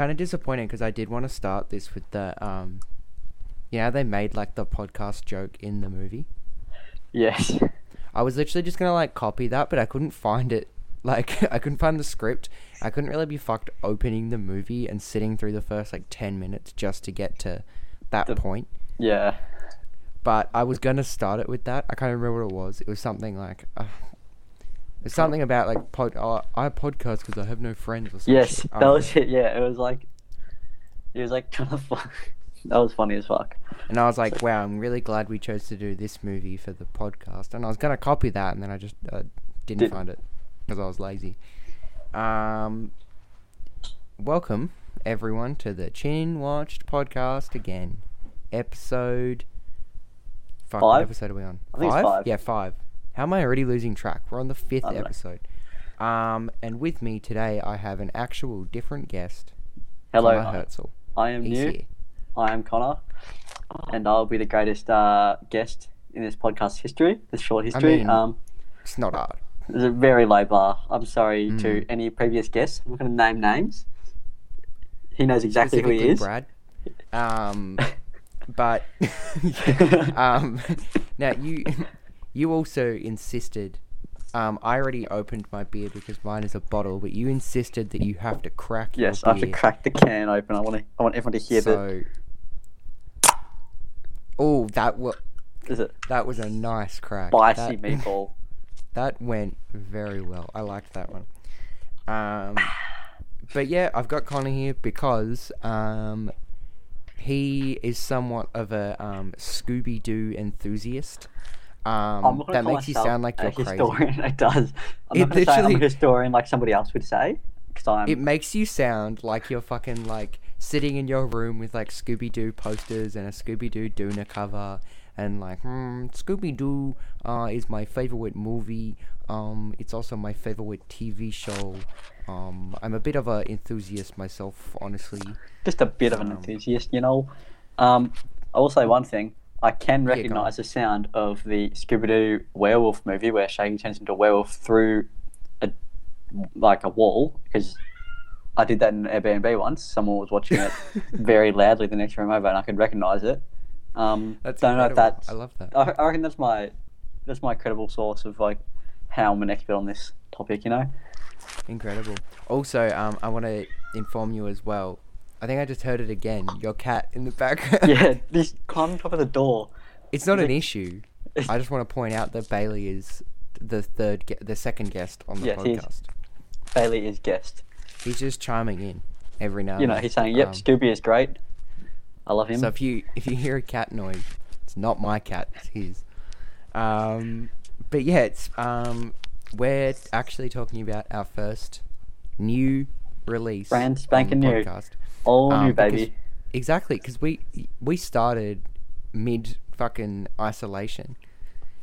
kind of disappointed because I did want to start this with the um, yeah, they made like the podcast joke in the movie. Yes. I was literally just gonna like copy that, but I couldn't find it. Like I couldn't find the script. I couldn't really be fucked opening the movie and sitting through the first like ten minutes just to get to that The- point. Yeah. But I was gonna start it with that. I can't remember what it was. It was something like. Uh, it's something about like pod. Oh, I podcast because I have no friends or something. Yes, that was it. Yeah, it was like, it was like kind of fun. That was funny as fuck. And I was like, wow, I'm really glad we chose to do this movie for the podcast. And I was going to copy that, and then I just uh, didn't Didn't. find it because I was lazy. Um, welcome, everyone, to the Chin Watched podcast again. Episode. Fuck, what Five? episode are we on? I think it's five. Yeah, five. How am I already losing track? We're on the fifth I don't know. episode. Um, and with me today, I have an actual different guest. Hello, Connor Herzl. I am He's new. here. I am Connor, and I'll be the greatest uh, guest in this podcast history, this short history. I mean- um, It's not hard. It's a very low bar. I'm sorry to Mm. any previous guests. I'm not going to name names. He knows exactly who he is. Brad. Um, but um, now you you also insisted. Um, I already opened my beer because mine is a bottle, but you insisted that you have to crack yes, I have to crack the can open. I want to. I want everyone to hear that. so, oh, that was Is it that was a nice crack. spicy that, meatball? That went very well. I liked that one. Um, but yeah, I've got Connor here because um, he is somewhat of a um, Scooby Doo enthusiast. Um, I'm not gonna that makes you sound like you're crazy. historian. It does. I'm It not say I'm a historian like somebody else would say. It makes you sound like you're fucking like sitting in your room with like Scooby Doo posters and a Scooby Doo Doona cover and like, hmm, Scooby Doo uh, is my favorite movie. Um, it's also my favorite TV show. Um, I'm a bit of an enthusiast myself, honestly. just a bit of an Um, enthusiast, you know. Um, I will say one thing. I can on. recognise the sound of the Scooby Doo werewolf movie where Shaggy turns into a werewolf through a like a wall because I did that in Airbnb once. Someone was watching it very loudly the next room over, and I could recognise it. Um, That's don't know if that's. I love that. I, I reckon that's my that's my credible source of like how I'm an expert on this topic. You know. Incredible. Also, um, I want to inform you as well. I think I just heard it again. Your cat in the background. Yeah, this climb on top of the door. It's not an issue. I just want to point out that Bailey is the third, ge- the second guest on the Yes, he's- podcast. Bailey is guest. He's just chiming in every now. you and know, he's saying, "Yep, Um, Scooby is great. I love him." So if you if you hear a cat noise, it's not my cat. It's his. Um, but yeah, it's um, we're actually talking about our first new release, Brand on the spanking new. podcast. All um, new, because- baby. Exactly, because we we started mid fucking isolation.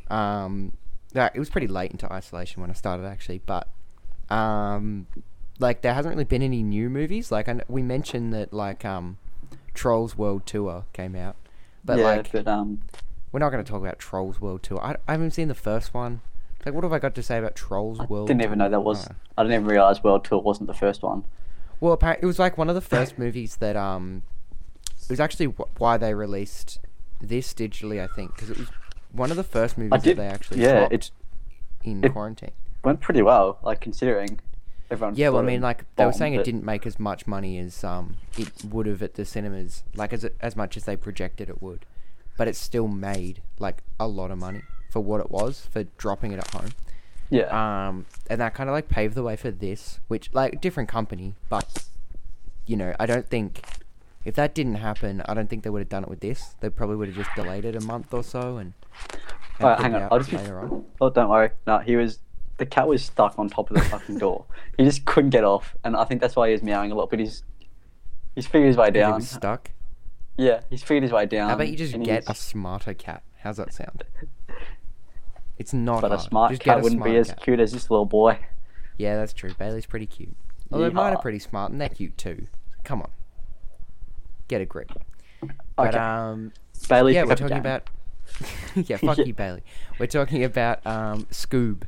Um, yeah, it was pretty late into isolation when I started actually, but um, like there hasn't really been any new movies. Like I we mentioned that like um, Trolls World Tour came out, but yeah, like but um, we're not going to talk about Trolls World Tour. I, I haven't seen the first one. Like, what have I got to say about Trolls I World? didn't even know Tour? that was. I. I didn't even realize World Tour wasn't the first one. Well, apparently, it was like one of the first movies that um, it was actually wh- why they released this digitally. I think because it was one of the first movies did- that they actually yeah, it's- in it- quarantine. Went pretty well, like considering everyone. Yeah, well, I mean, it like they were saying, it but- didn't make as much money as um it would have at the cinemas, like as as much as they projected it would, but it still made like a lot of money for what it was for dropping it at home. Yeah, Um, and that kind of like paved the way for this, which like different company, but you know, I don't think if that didn't happen, I don't think they would have done it with this. They probably would have just delayed it a month or so and. and Alright, hang on. I'll just later on. oh, don't worry. No, he was. The cat was stuck on top of the fucking door. He just couldn't get off, and I think that's why he was meowing a lot. But he's he's figured his way He down. was stuck. Yeah, he's figured his way down. How about you just get a smarter cat? How's that sound? It's not But a hard. smart Just cat a wouldn't be as cat. cute as this little boy. Yeah, that's true. Bailey's pretty cute. Although mine are pretty smart and they're cute too. Come on. Get a grip. But Okay. um Bailey, yeah, we're talking about yeah, fuck Yeah. you, Bailey. We're talking about um Scoob.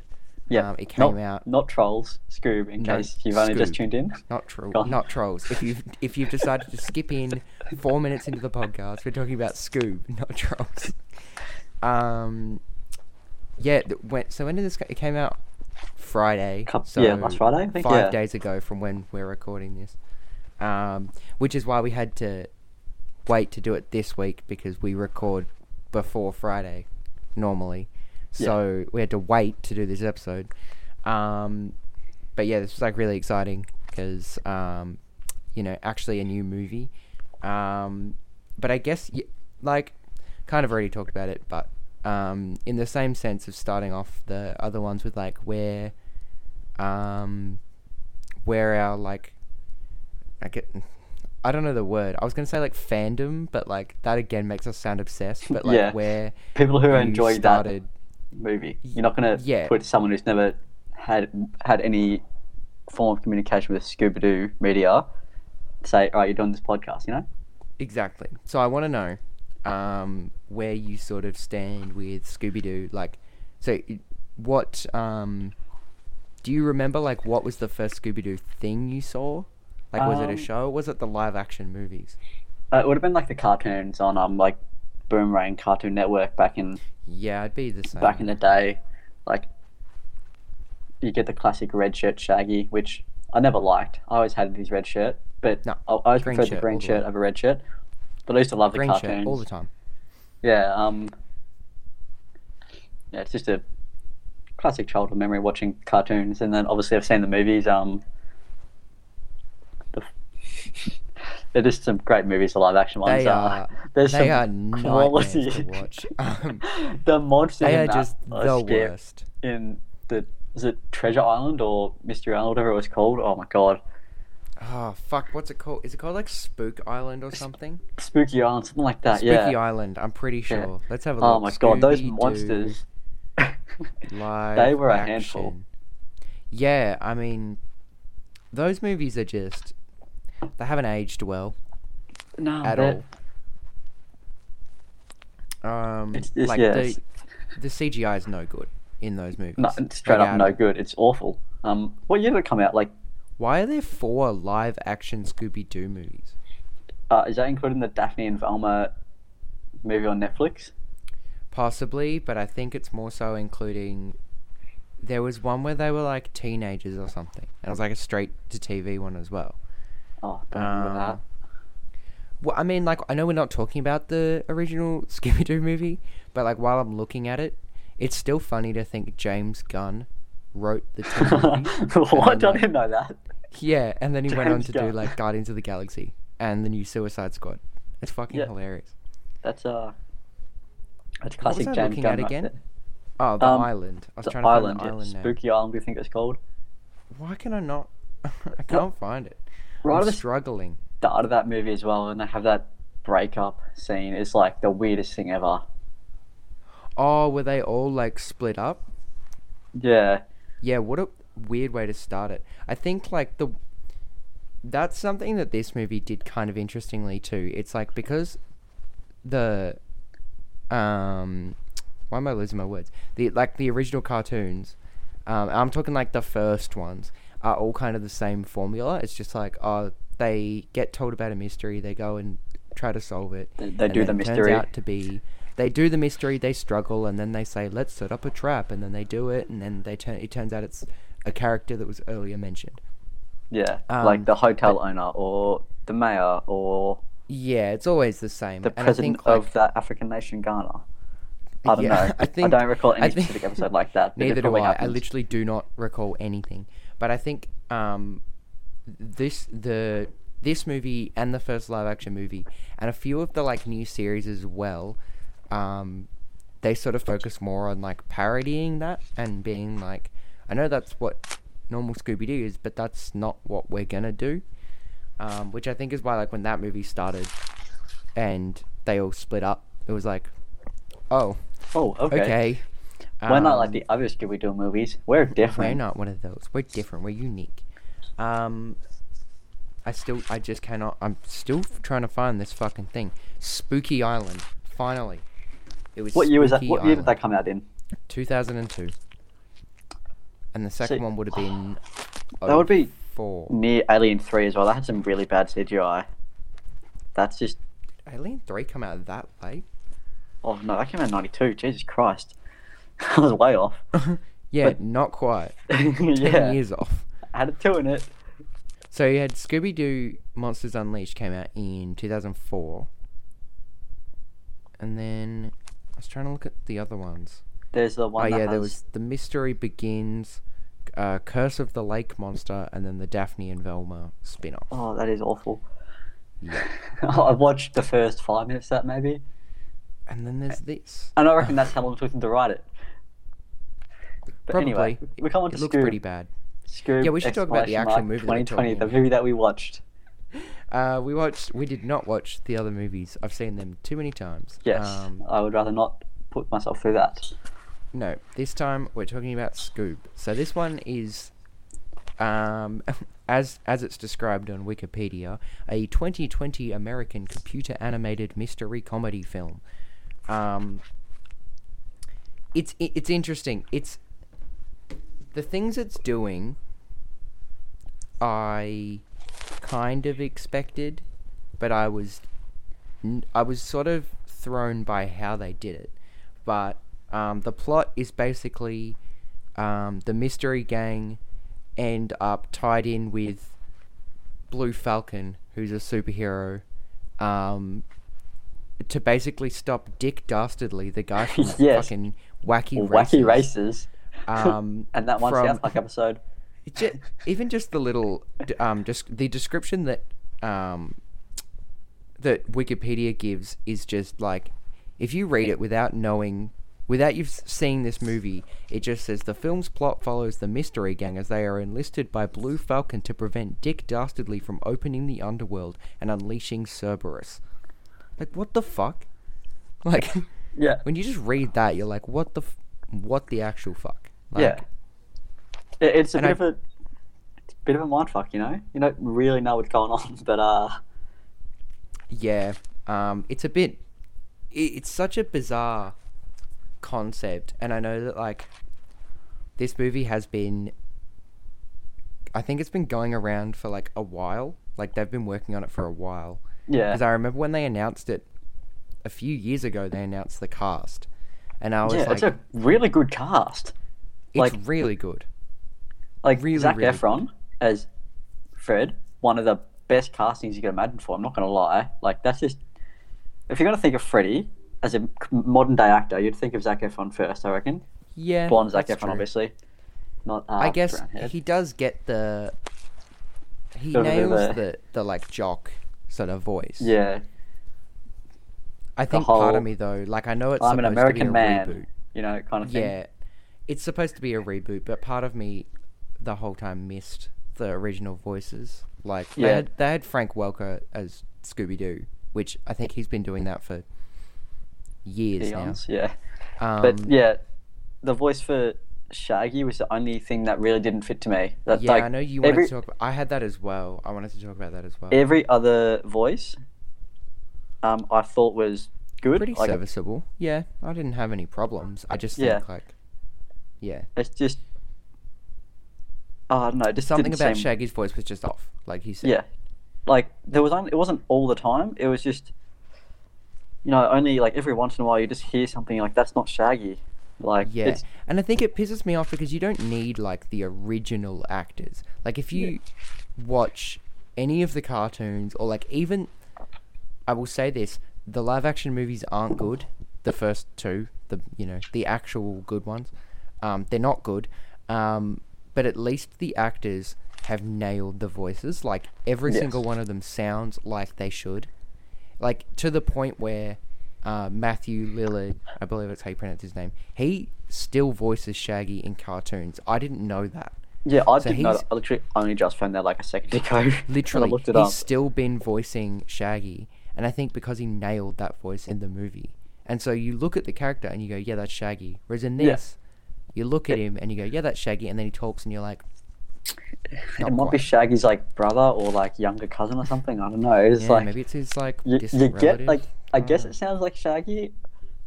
Yeah, Um, it came not, out Not trolls, Scoob. In No, case you've only just tuned in. not troll, Gone. not trolls. If you if you've decided to skip in four minutes into the podcast, we're talking about Scoob, not trolls. Um, yeah. When, so when did this? It came out Friday. Coup- so yeah, last Friday, I think, Five yeah. days ago from when we're recording this. Um, which is why we had to wait to do it this week because we record before Friday normally. Yeah. So we had to wait to do this episode. Um, but yeah, this was like really exciting because um, you know actually a new movie. Um, but I guess like kind of already talked about it, but um, in the same sense of starting off the other ones with like where um, where our like I get I don't know the word. I was gonna say like fandom, but like that again makes us sound obsessed. But like Yeah. where People who enjoy started, that movie. You're not going to Yeah. put someone who's never had had any form of communication with Scooby Doo media say, "All right, you're doing this podcast," you know? Exactly. So I want to know um, where you sort of stand with Scooby Doo. Like, so what um, do you remember? Like, what was the first Scooby Doo thing you saw? Like, was it Um, a show? Or was it the live action movies? Uh, it would have been like the cartoons on um like Boomerang Cartoon Network back in Yeah, I'd be the same. back in the day. Like you get the classic red shirt Shaggy, which I never liked. I always hated his red shirt, but No, I I always green preferred the green shirt over red shirt. But I used to love the green cartoons. shirt all the time. Yeah, um, yeah, it's just a classic childhood memory watching cartoons, and then obviously I've seen the movies. Um, the, they're just some great movies, the live action ones. They uh, are. there's They some are quality. to watch. Um, the monsters they in are that just are the worst. In the is it Treasure Island or Mystery Island, whatever it was called? Oh my god, Oh fuck! What's it called? Is it called like Spook Island or something? Spooky Island, something like that. Yeah. Spooky yeah. Island. I'm pretty Yeah. sure. Let's have a look. Oh my god, those Scooby-Doo monsters. They were a action. handful. Yeah, I mean, those movies are just they haven't aged well No, at all. Um, It's, it's, like yeah, the the CGI is no good in those movies. No, straight up no good. It's awful. Um, what year did it come out? Like, Why are there four live action Scooby Doo movies? uh, is that including the Daphne and Velma movie on Netflix? Possibly, but I think it's more so including. There was one where they were like teenagers or something, and it was like a straight to TV one as well. Oh, don't remember that. Um, Well, I mean, like I know we're not talking about the original Scooby Doo movie, but like while I'm looking at it, it's still funny to think James Gunn wrote the two movies. what? I like- didn't know that. Yeah, and then he went on to do like Guardians of the Galaxy and the new Suicide Squad. It's fucking Yeah. hilarious. That's uh, that's What was classic I James looking Gunn at right again? there. Oh, the Um, island. I was The trying to island, find the yeah, island name. Spooky Island. We think it's called. Why can I not? I can't find it. Right I'm at the struggling. start of that movie as well, and they have that breakup scene. It's like the weirdest thing ever. Oh, were they all like split up? Yeah, Yeah, what a weird way to start it. I think like the that's something that this movie did kind of interestingly too. It's like because the um why am I losing my words? The like the original cartoons, um I'm talking like the first ones are all kind of the same formula. It's just like oh they get told about a mystery, they go and try to solve it. they, they do the it turns mystery. out to be they do the mystery, they struggle, and then they say, "Let's set up a trap," and then they do it, and then they turn. It turns out it's a character that was earlier mentioned. Yeah, Um, like the hotel owner or the mayor or Yeah, it's always the same. the and president I think, like, of that African nation, Ghana. I don't Yeah, know. I think- I don't recall any think- specific episode like that. Neither do I. I literally do not recall anything. But I think um, this the this movie and the first live action movie and a few of the like new series as well, um, they sort of focus more on like parodying that and being like, I know that's what normal Scooby Doo is, but that's not what we're gonna do. Um, which I think is why like when that movie started and they all split up, it was like, oh, Oh, okay. okay. We're not like Um, the other Scooby Doo movies. We're different. we're not one of those. We're different. We're unique. Um, I still, I just cannot. I'm still trying to find this fucking thing. Spooky Island. Finally, it was. What year was that? What year did that come out in? 2002. And the second See- one would have been. That would be four. near Alien Three as well. That had some really bad CGI. That's just Alien Three come out that late. oh no, that came out in '92. Jesus Christ, I was way off. yeah, But- not quite. Ten yeah, years off. I had a two in it. So you had Scooby Doo Monsters Unleashed came out in 2004. And then I was trying to look at the other ones. There's the Oh one. that yeah, there was The Mystery Begins, uh, Curse of the Lake Monster, and then the Daphne and Velma spin-off. Oh, that is awful. Yeah. I watched the first five minutes of that maybe, And then there's this. and I reckon that's how long it took them to write it. But Probably. anyway, we come on to It looks Scoob. pretty bad. Scoob, Yeah, we should talk about the actual movie that we're 2020, the movie that we watched. Uh, we watched. We did not watch the other movies. I've seen them too many times. Yes, Um, I would rather not put myself through that. No, this time we're talking about Scoob. So this one is, um, as as it's described on Wikipedia, a 2020 American computer animated mystery comedy film. Um, it's it, it's interesting. It's the things it's doing. I kind of expected, but I was I was sort of thrown by how they did it. But um, the plot is basically um, the mystery gang end up tied in with Blue Falcon, who's a superhero, um, to basically stop Dick Dastardly, the guy from Yes. fucking Wacky Wacky Races. Um, and that one from- South Park episode. It ju- even just the little, um, just the description that, um, that Wikipedia gives is just like, if you read it without knowing, without you seeing this movie, it just says the film's plot follows the mystery gang as they are enlisted by Blue Falcon to prevent Dick Dastardly from opening the underworld and unleashing Cerberus. Like, what the fuck? Like, Yeah. when you just read that, you're like, what the, f- what the actual fuck? Like, yeah. It, it's a bit I- of a it's a bit of a mindfuck, you know. You don't really know what's going on, but uh, Yeah, um, it's a bit. i it's such a bizarre concept, and I know that like this movie has been. I think it's been going around for like a while. Like they've been working on it for a while. yeah, Because I remember when they announced it a few years ago, they announced the cast, and I was yeah, like, it's a really good cast. it's like- really good. Like Really, Zac really Efron as Fred, one of the best castings you can imagine for. I'm not gonna lie. Like that's just if you're gonna think of Freddy as a modern day actor, you'd think of Zac Efron first. I reckon. Yeah, Blonde Zac Efron, true. obviously. Not. Uh, I guess he does get the. He a nails a- the the like jock sort of voice. Yeah, I think whole- part of me though, like I know it's I'm an American to be a man, reboot. you know, kind of thing. Yeah, it's supposed to be a reboot, but part of me, the whole time, missed the original voices. Like they had they had Frank Welker as Scooby Doo, which I think he's been doing that for years Eons, Yeah. Um, But yeah, the voice for Shaggy was the only thing that really didn't fit to me. That, yeah, like, I know you wanted every, to talk. About, I had that as well. I wanted to talk about that as well. every other voice, um, I thought was good. Pretty like, serviceable. Yeah, I didn't have any problems. I just think Yeah. like, yeah, It's just, oh, I don't know, just something about seem, Shaggy's voice was just off. Like he said. Yeah, like there was only, it wasn't all the time. It was just, you know, only like every once in a while you just hear something like that's not Shaggy. Like Yeah, it's, and I think it pisses me off because you don't need like the original actors. Like if you watch any of the cartoons or like even, I will say this: the live action movies aren't good. The first two, the you know the actual good ones, um, they're not good. Um, but at least the actors have nailed the voices. Like every Yes. single one of them sounds like they should. Like to the point where uh, Matthew Lillard, I believe that's how you pronounce his name, he still voices Shaggy in cartoons. I didn't know that. yeah, I so didn't know. that. I literally only just found that like a second ago. when I Literally, looked he's up. still been voicing Shaggy, and I think because he nailed that voice in the movie. And so you look at the character and you go, yeah, that's Shaggy. Whereas in Yeah. this, you look at him and you go, yeah, that's Shaggy, and then he talks and you're like, it not might be. Shaggy's like brother or like younger cousin or something. I don't know. It's yeah, like maybe it's his like you, you get like I don't guess it sounds like Shaggy.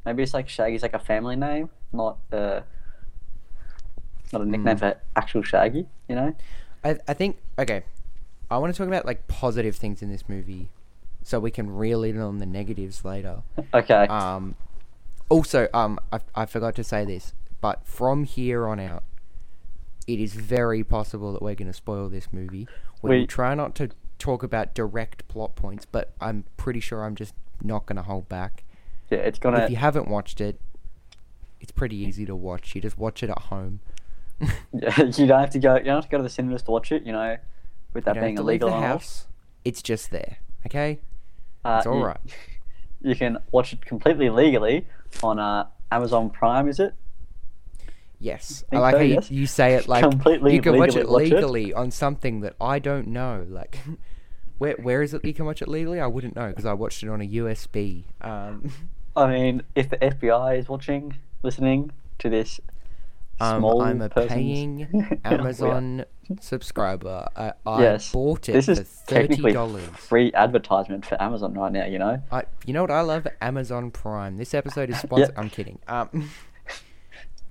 Maybe it's like Shaggy's like a family name, not uh not a nickname Mm. for actual Shaggy. You know. I I think okay. I want to talk about like positive things in this movie, so we can reel in on the negatives later. Okay. Um, also, um, I, I forgot to say this, but from here on out, it is very possible that we're going to spoil this movie. We will try not to talk about direct plot points, but I'm pretty sure I'm just not going to hold back. yeah, it's gonna. If you haven't watched it, it's pretty easy to watch. You just watch it at home. Yeah, you don't have to go. You don't have to go to the cinemas to watch it. You know, with that you being to leave illegal the house. It's just there. Okay. Uh, It's all you- right. You can watch it completely legally on uh, Amazon Prime. Is it? Yes, I like so, how you, yes. you say it like Completely you can watch it watch it. legally on something that I don't know. Like, where where is it you can watch it legally? I wouldn't know because I watched it on a USB. Um, I mean, if the FBI is watching, listening to this, um, I'm a person's- paying are- Amazon subscriber. I, I Yes, bought it this for is thirty technically dollars. free advertisement for Amazon right now. You know. I, you know what? I love Amazon Prime. This episode is sponsored. Yeah. I'm kidding. Um,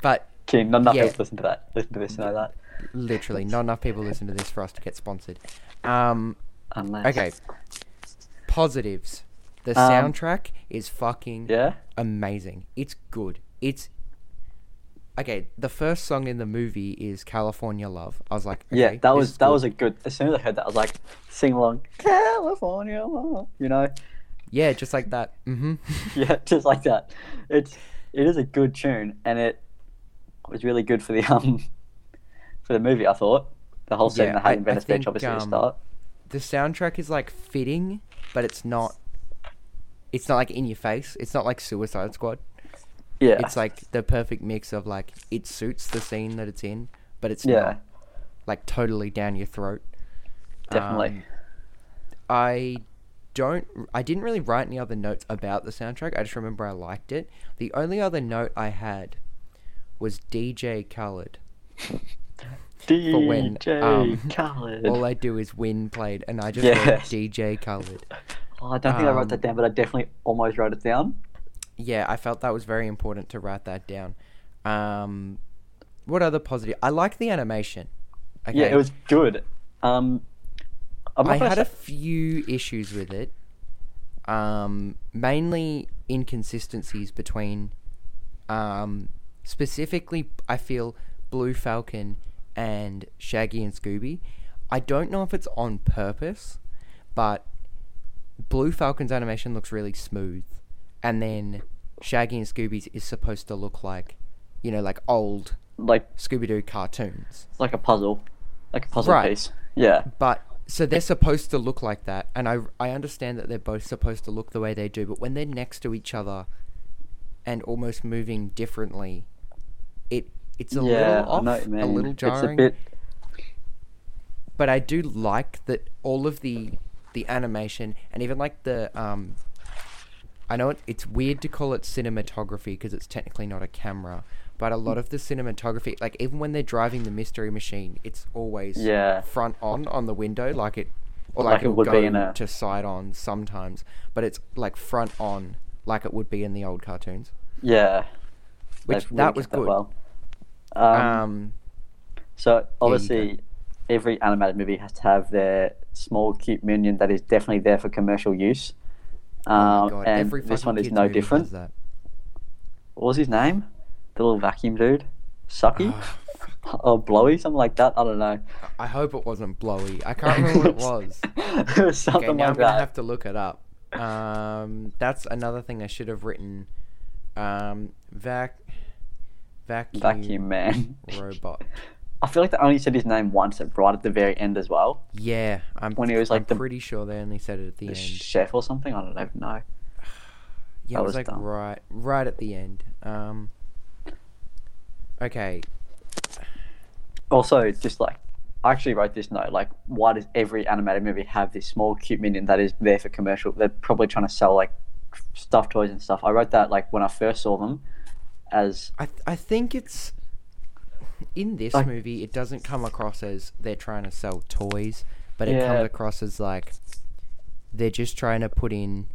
but Kidding, not enough Yeah. people listen to that. Listen to this know that. literally, not enough people listen to this for us to get sponsored. Um, Unless. Okay. Positives. The Um, soundtrack is fucking Yeah. amazing. It's good. It's okay. The first song in the movie is "California Love." I was like, Yeah, that was that good. was a good. As soon as I heard that, I was like, sing along, California, love," you know. yeah, just like that. Mm-hmm. Yeah, just like that. It's it is a good tune, and it was really good for the um for the movie. I thought the whole scene Yeah, that I- had in I Venice Beach, obviously, the um, start. the soundtrack is like fitting, but it's not. It's not like in your face. It's not like Suicide Squad. Yeah, It's like the perfect mix of like it suits the scene that it's in, but it's Yeah. not like totally down your throat. definitely. Um, I don't. I didn't really write any other notes about the soundtrack. I just remember I liked it. The only other note I had was DJ Khaled. DJ when, um, Khaled. All I do is win played, and I just Yes. wrote DJ Khaled. oh, I don't think I wrote that um, down, but I definitely almost wrote it down. Yeah, I felt that was very important to write that down. Um, what other positive? I like the animation. Okay. Yeah, it was good. Um, I had a few issues with it. Um, mainly inconsistencies between, um, specifically, I feel Blue Falcon and Shaggy and Scooby. I don't know if it's on purpose, but Blue Falcon's animation looks really smooth, and then Shaggy and Scooby's is supposed to look like, you know, like old like Scooby Doo cartoons. like a puzzle, like a puzzle Right. piece. Yeah, But so they're supposed to look like that, and I I understand that they're both supposed to look the way they do, but when they're next to each other and almost moving differently, it it's a yeah, little off, a little jarring. It's a bit. But I do like that all of the the animation and even like the um. I know it, it's weird to call it cinematography because it's technically not a camera, but a lot of the cinematography, like even when they're driving the mystery machine, it's always Yeah. front on on the window, like it, or Like like, it would go be in a- to side on sometimes, but it's like front on, like it would be in the old cartoons. Yeah, Which that was good. well. Um, Um, so obviously, every animated movie has to have their small cute minion that is definitely there for commercial use. oh Um, God, and this one is no different. What was his name? The little vacuum dude, Sucky Oh, or Blowy, something like that. I don't know. I hope it wasn't blowy. I can't remember what it was. it was something Okay, now like I'm gonna that. have to look it up. Um, that's another thing I should have written. Um, vac, vacuum, Vacuum man. robot. I feel like they only said his name once, at right at the very end as well. Yeah, I'm. When he was, like, I'm the- pretty sure they only said it at the, The end. chef or something. I don't even know. Yeah, that it was was like dumb. right, right at the end. Um. Okay. Also, just like I actually wrote this note. Like, why does every animated movie have this small cute minion that is there for commercial? They're probably trying to sell like stuffed toys and stuff. I wrote that like when I first saw them, as I th- I think it's in this Like- movie. It doesn't come across as they're trying to sell toys, but it Yeah. comes across as like they're just trying to put in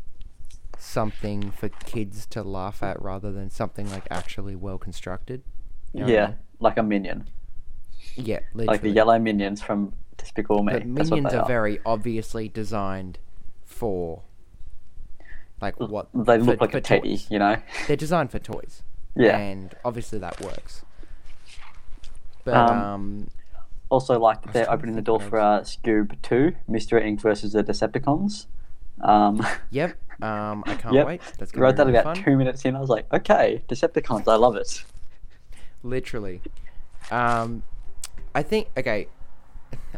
something for kids to laugh at rather than something like actually well constructed. You know what I yeah, mean? like a minion. Yeah, literally. like the yellow minions from Despicable Me. That's minions are, are very obviously designed for like what They for- look like for a teddy, toys. you know. They're designed for toys. Yeah. And obviously that works. But Um, um, Also, like they're opening the door for uh, Scoob Two, Mystery Inc. versus the Decepticons. Um, yep. Um, I can't Yep. wait. That's I gonna wrote that really about fun. two minutes in. I was like, okay, Decepticons, I love it. Literally. Um, I think okay.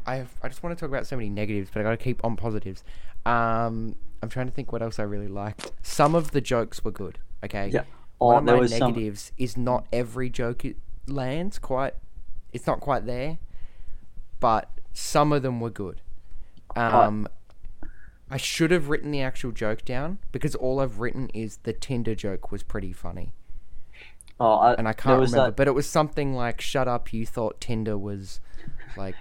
I have, I just want to talk about so many negatives, but I got to keep on positives. Um, I'm trying to think what else I really liked. Some of the jokes were good. Okay. Yeah. One of there my was some. negatives is not every joke it lands quite. It's not quite there, but some of them were good. Um, I should have written the actual joke down because all I've written is the Tinder joke was pretty funny, Oh, I, and I can't was remember. that- But it was something like, "Shut up! You thought Tinder was like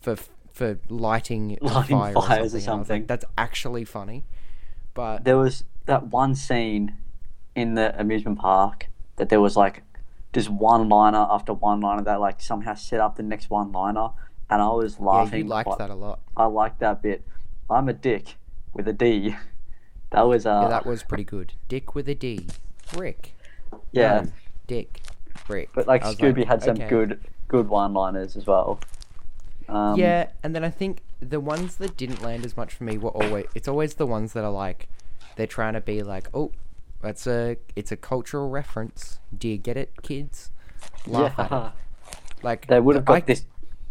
for for lighting, a Lighting fire fires or or something." And I was something. like, That's actually funny, but there was that one scene in the amusement park that there was like just one liner after one liner that like somehow set up the next one liner, and I was yeah, laughing. you liked like- that a lot. I liked that bit. I'm a dick with a D. That was uh Yeah, that was pretty good. Dick with a D, Rick. yeah. No, Dick, Rick. But like Scooby had some okay. good good one-liners as well. Um, yeah, and then I think the ones that didn't land as much for me were always it's always the ones that are like they're trying to be like, oh, that's a it's a cultural reference. Do you get it, kids? Laugh at yeah. it. Like They would have I- got this.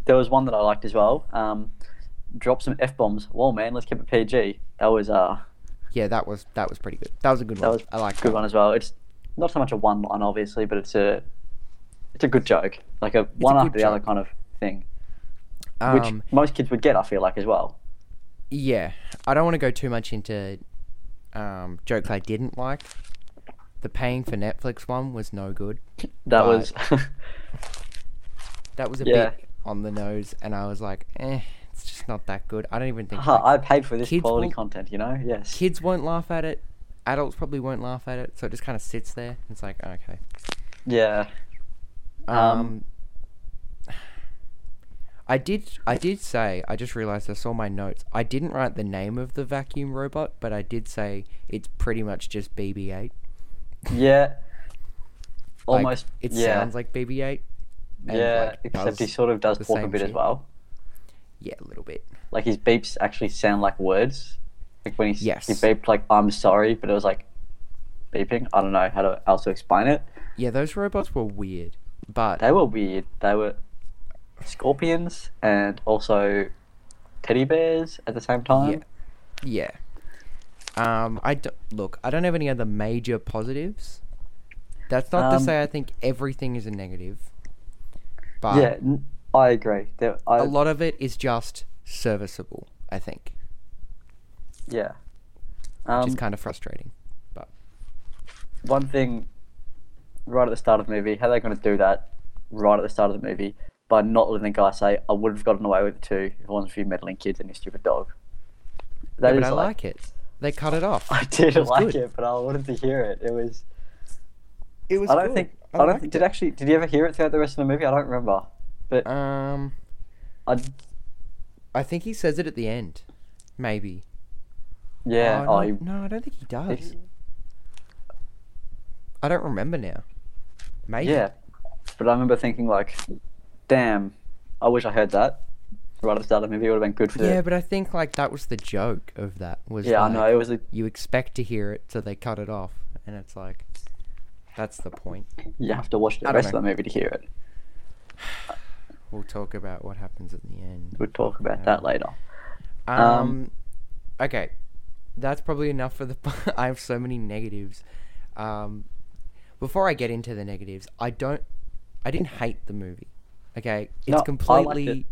There was one that I liked as well. Um, drop some f bombs. Whoa, man, let's keep it PG. That was uh, Yeah, that was that was pretty good. That was a good that one. was I like good that. one as well. It's not so much a one line, obviously, but it's a it's a good joke, like a one good after the other kind of thing, which Um, most kids would get. I feel like as well. yeah, I don't want to go too much into um, jokes I didn't like. The paying for Netflix one was no good. That was That was a Yeah. bit on the nose, and I was like, eh, it's just not that good. I don't even think Haha, like, I paid for this quality content. You know, yes. kids won't laugh at it. Adults probably won't laugh at it, so it just kind of sits there. It's like okay. Yeah. Um, Um, I did. I did say. I just realized I saw my notes. I didn't write the name of the vacuum robot, but I did say it's pretty much just BB-8. Yeah. Like, Almost. it yeah. sounds like BB-8. yeah, like, except he sort of does talk a bit as well. Yeah, a little bit. Like his beeps actually sound like words. Like when he Yes. he beeped like "I'm sorry," but it was like beeping. I don't know how to else to explain it. Yeah, those robots were weird, but They were weird. They were scorpions and also teddy bears at the same time. Yeah. Yeah. Um, I do, look. I don't have any other major positives. That's not to Um, say I think everything is a negative. But Yeah, I agree. There, I, a lot of it is just serviceable. I think, yeah. which Um, is kind of frustrating. But one thing right at the start of the movie, how they're going to do that right at the start of the movie by not letting the guy say, "I would have gotten away with it too if it wasn't for you meddling kids and your stupid dog." That is but I like it. They cut it off. I did was like good. it, but I wanted to hear it. It was. It was. I don't good. think. I I, don't think. Did it. actually? Did you ever hear it throughout the rest of the movie? I don't remember. But Um, I. I think he says it at the end. Maybe. Yeah. Oh, Oh, no, he- no, I don't think he does. he- I don't remember now. Maybe. yeah. But I remember thinking like, "Damn, I wish I heard that." Right at the start of the movie, it would have been good for. Yeah, but I think like that was the joke of that was yeah, I know. It was a. you expect to hear it, so they cut it off, and it's like that's the point. You have to watch the rest know. of the movie to hear it. We'll talk about what happens at the end. We'll talk about Yeah. that later. Um, Um, okay, that's probably enough for the. I have so many negatives. Um, before I get into the negatives, I don't. I didn't hate the movie. Okay, it's No, completely it.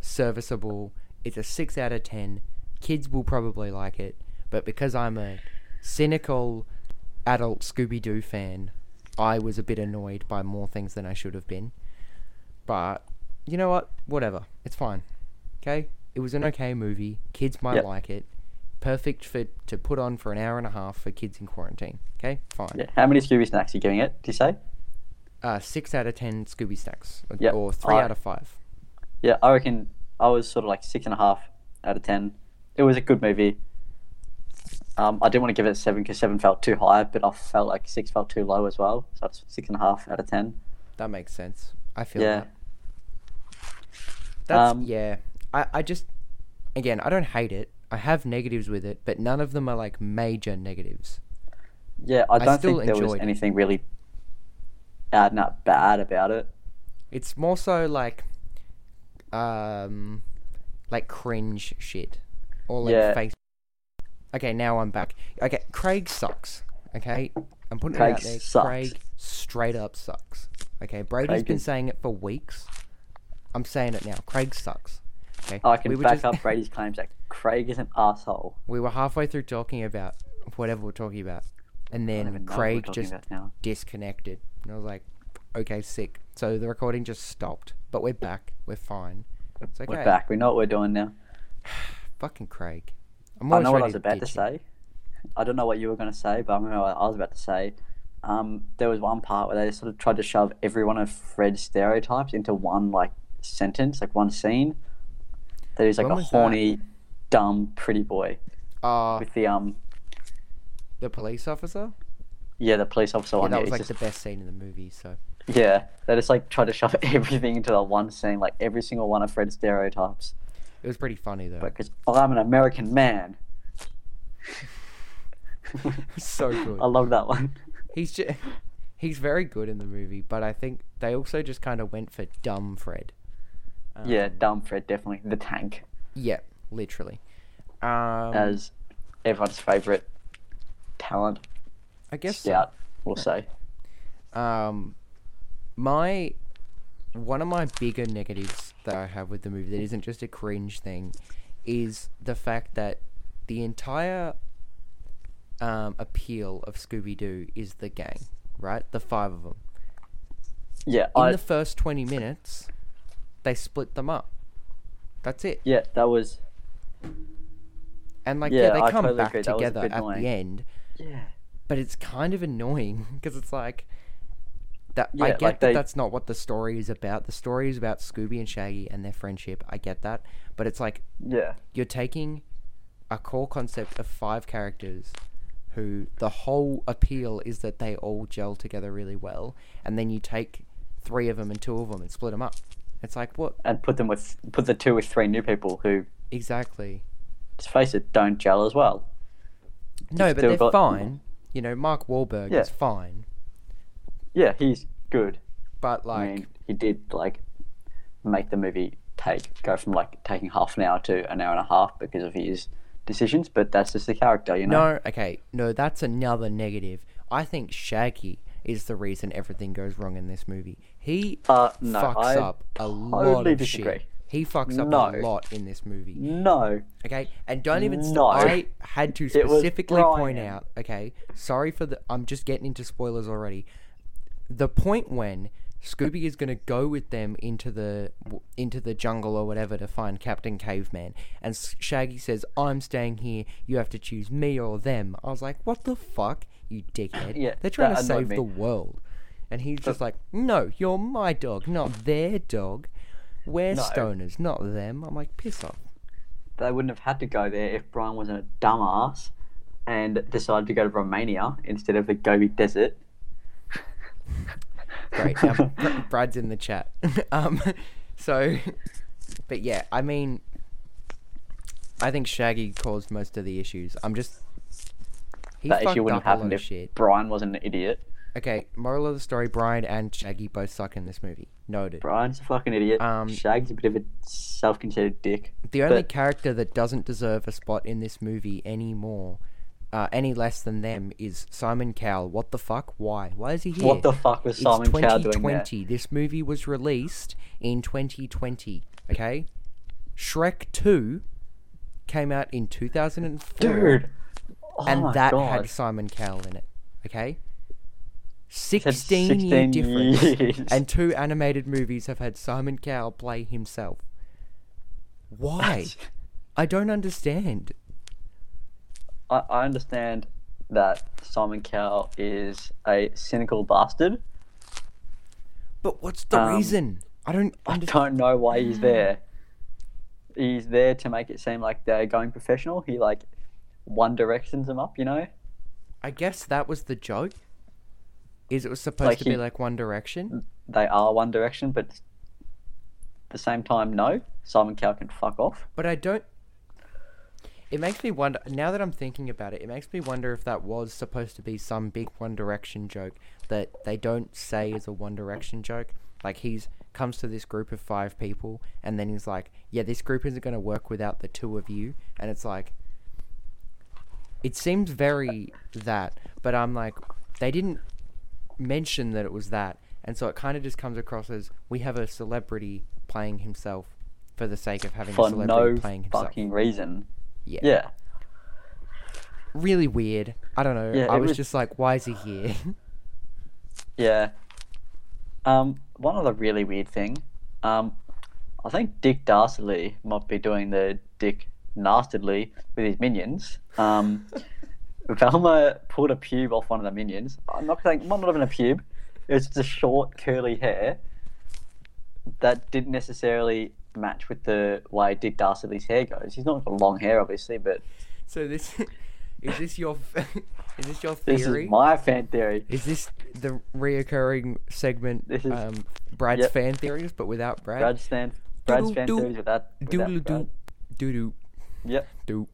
serviceable. It's a six out of ten. Kids will probably like it, but because I'm a cynical adult Scooby Doo fan, I was a bit annoyed by more things than I should have been. But you know what? Whatever. It's fine. Okay? It was an okay movie. Kids might Yep. like it. Perfect for to put on for an hour and a half for kids in quarantine. Okay? Fine. Yeah. How many Scooby snacks are you giving it? Did you say? Uh, six out of ten Scooby snacks, or- Yep, or three I- out of five. Yeah, I reckon I was sort of like six and a half out of ten. It was a good movie. Um, I didn't want to give it a seven because seven felt too high, but I felt like six felt too low as well. So it's six and a half out of ten. That makes sense. I feel Yeah. that. That's Um, yeah. I I just again I don't hate it. I have negatives with it, but none of them are like major negatives. Yeah, I I don't still think there was anything really out and out bad about it. It's more so like, um, like cringe shit, or like Yeah. face. Okay, now I'm back. Okay, Craig sucks. Okay, I'm putting Craig it out there. sucks. Craig straight up sucks. Okay, Brady's Craig been is- saying it for weeks. I'm saying it now. Craig sucks. Okay, I can we back just- up Brady's claims that Craig is an asshole. we were halfway through talking about whatever we're talking about, and then even know what we're Craig just disconnected. And I was like, okay, sick. So the recording just stopped, but we're back. We're fine. It's okay. We're back. We know what we're doing now. Fucking Craig. I'm I know what I was about to say. I don't know what you were going to say, but I remember what I was about to say. Um, there was one part where they sort of tried to shove every one of Fred's stereotypes into one like sentence, like one scene. That he's like When a was that? horny, dumb, pretty boy Uh, with the um, the police officer. Yeah, the police officer Yeah, one. that was like just- the best scene in the movie. So yeah, they just like tried to shove everything into that one scene, like every single one of Fred's stereotypes. it was pretty funny though. Because I'm an American man. so good. I love that one. He's just he's very good in the movie, but I think they also just kind of went for dumb Fred. Um, yeah, dumb Fred, definitely the tank. Yeah, literally. Um, as everyone's favorite talent. I guess so. We'll say. Um, my one of my bigger negatives that I have with the movie that isn't just a cringe thing is the fact that the entire um, appeal of Scooby Doo is the gang, right? The five of them. Yeah, In I the first twenty minutes, they split them up. That's it. yeah that was And like, yeah, Yeah, they I come totally back agree. That was a together at annoying. the end, yeah but it's kind of annoying because it's like that. I get like that they- that's not what the story is about. The story is about Scooby and Shaggy and their friendship. I get that, but it's like yeah you're taking a core concept of five characters who the whole appeal is that they all gel together really well, and then you take three of them and two of them and split them up. It's like what and put them with put the two with three new people who exactly? let's face it don't gel as well. No, but they're got- fine. You know, Mark Wahlberg Yeah. is fine, Yeah, he's good. but like. I mean, he did like make the movie take go from like taking half an hour to an hour and a half because of his decisions, but that's just the character, you know. No, okay, no, that's another negative. I think Shaggy is the reason everything goes wrong in this movie. He Uh, no, fucks I up a lot of disagree. shit. He fucks up No. a lot in this movie. No, Okay, and don't even. St- No. I had to specifically point out. Okay, sorry for the. I'm just getting into spoilers already. The point when Scooby is gonna go with them into the into the jungle or whatever to find Captain Caveman, and Shaggy says, "I'm staying here. You have to choose me or them." I was like, "What the fuck, you dickhead? Yeah, They're trying to save me. the world." And he's just like, "No, you're my dog, not their dog. We're No. stoners, not them." I'm like, "Piss off." they wouldn't have had to go there if Brian wasn't a dumbass and decided to go to Romania instead of the Gobi Desert. Great. Brad's in the chat. um, so, but yeah, I mean, I think Shaggy caused most of the issues. I'm just. He that issue wouldn't have happened if shit. Brian wasn't an idiot. Okay, moral of the story: Brian and Shaggy both suck in this movie. Noted. Brian's a fucking idiot. Um, Shag's a bit of a self-conceited dick. The only but- character that doesn't deserve a spot in this movie anymore, uh, any less than them, is Simon Cowell. What the fuck? Why? Why is he here? What the fuck was It's Simon Cowell doing there? 2020. This movie was released in 2020. Okay, Shrek 2 came out in 2004, Dude. Oh and that God. had Simon Cowell in it. Okay, Said 16, year difference, years. and two animated movies have had Simon Cowell play himself. Why? I don't understand. I, I understand that Simon Cowell is a cynical bastard, But what's the Um, reason? I don't. I don't know why he's there. He's there to make it seem like they're going professional. He like one directions them up, you know. I guess that was the joke. Is it was supposed Like to be like One Direction? They are one direction, but the same time, no. Simon Cowell can fuck off. But I don't. It makes me wonder. Now that I'm thinking about it, it makes me wonder if that was supposed to be some big One Direction joke that they don't say is a One Direction joke. Like he's comes to this group of five people, and then he's like, "Yeah, this group isn't going to work without the two of you," and it's like. It seems very that, but I'm like, they didn't mention that it was that, and so it kind of just comes across as we have a celebrity playing himself for the sake of having a celebrity no playing himself. fucking reason. Yeah. Yeah. Really weird. I don't know. Yeah, I was, was- just like, why is he here? Yeah. Um, one other really weird thing. Um, I think Dick Dastardly might be doing the Dick Nastardly with his minions. Um, Velma pulled a pube off one of the minions. I'm not saying, not even a pube. It was just a short, curly hair that didn't necessarily match with the way Dick Dastardly's hair goes. He's not got long hair, obviously, but so this is this your is this your theory? this is my fan theory. Is this the reoccurring segment? This is- um, Brad's Yep. fan theories, but without Brad. Brad's fan, Brad's fan theories without, Doodle without doo, Brad. doo doo Yep. doo.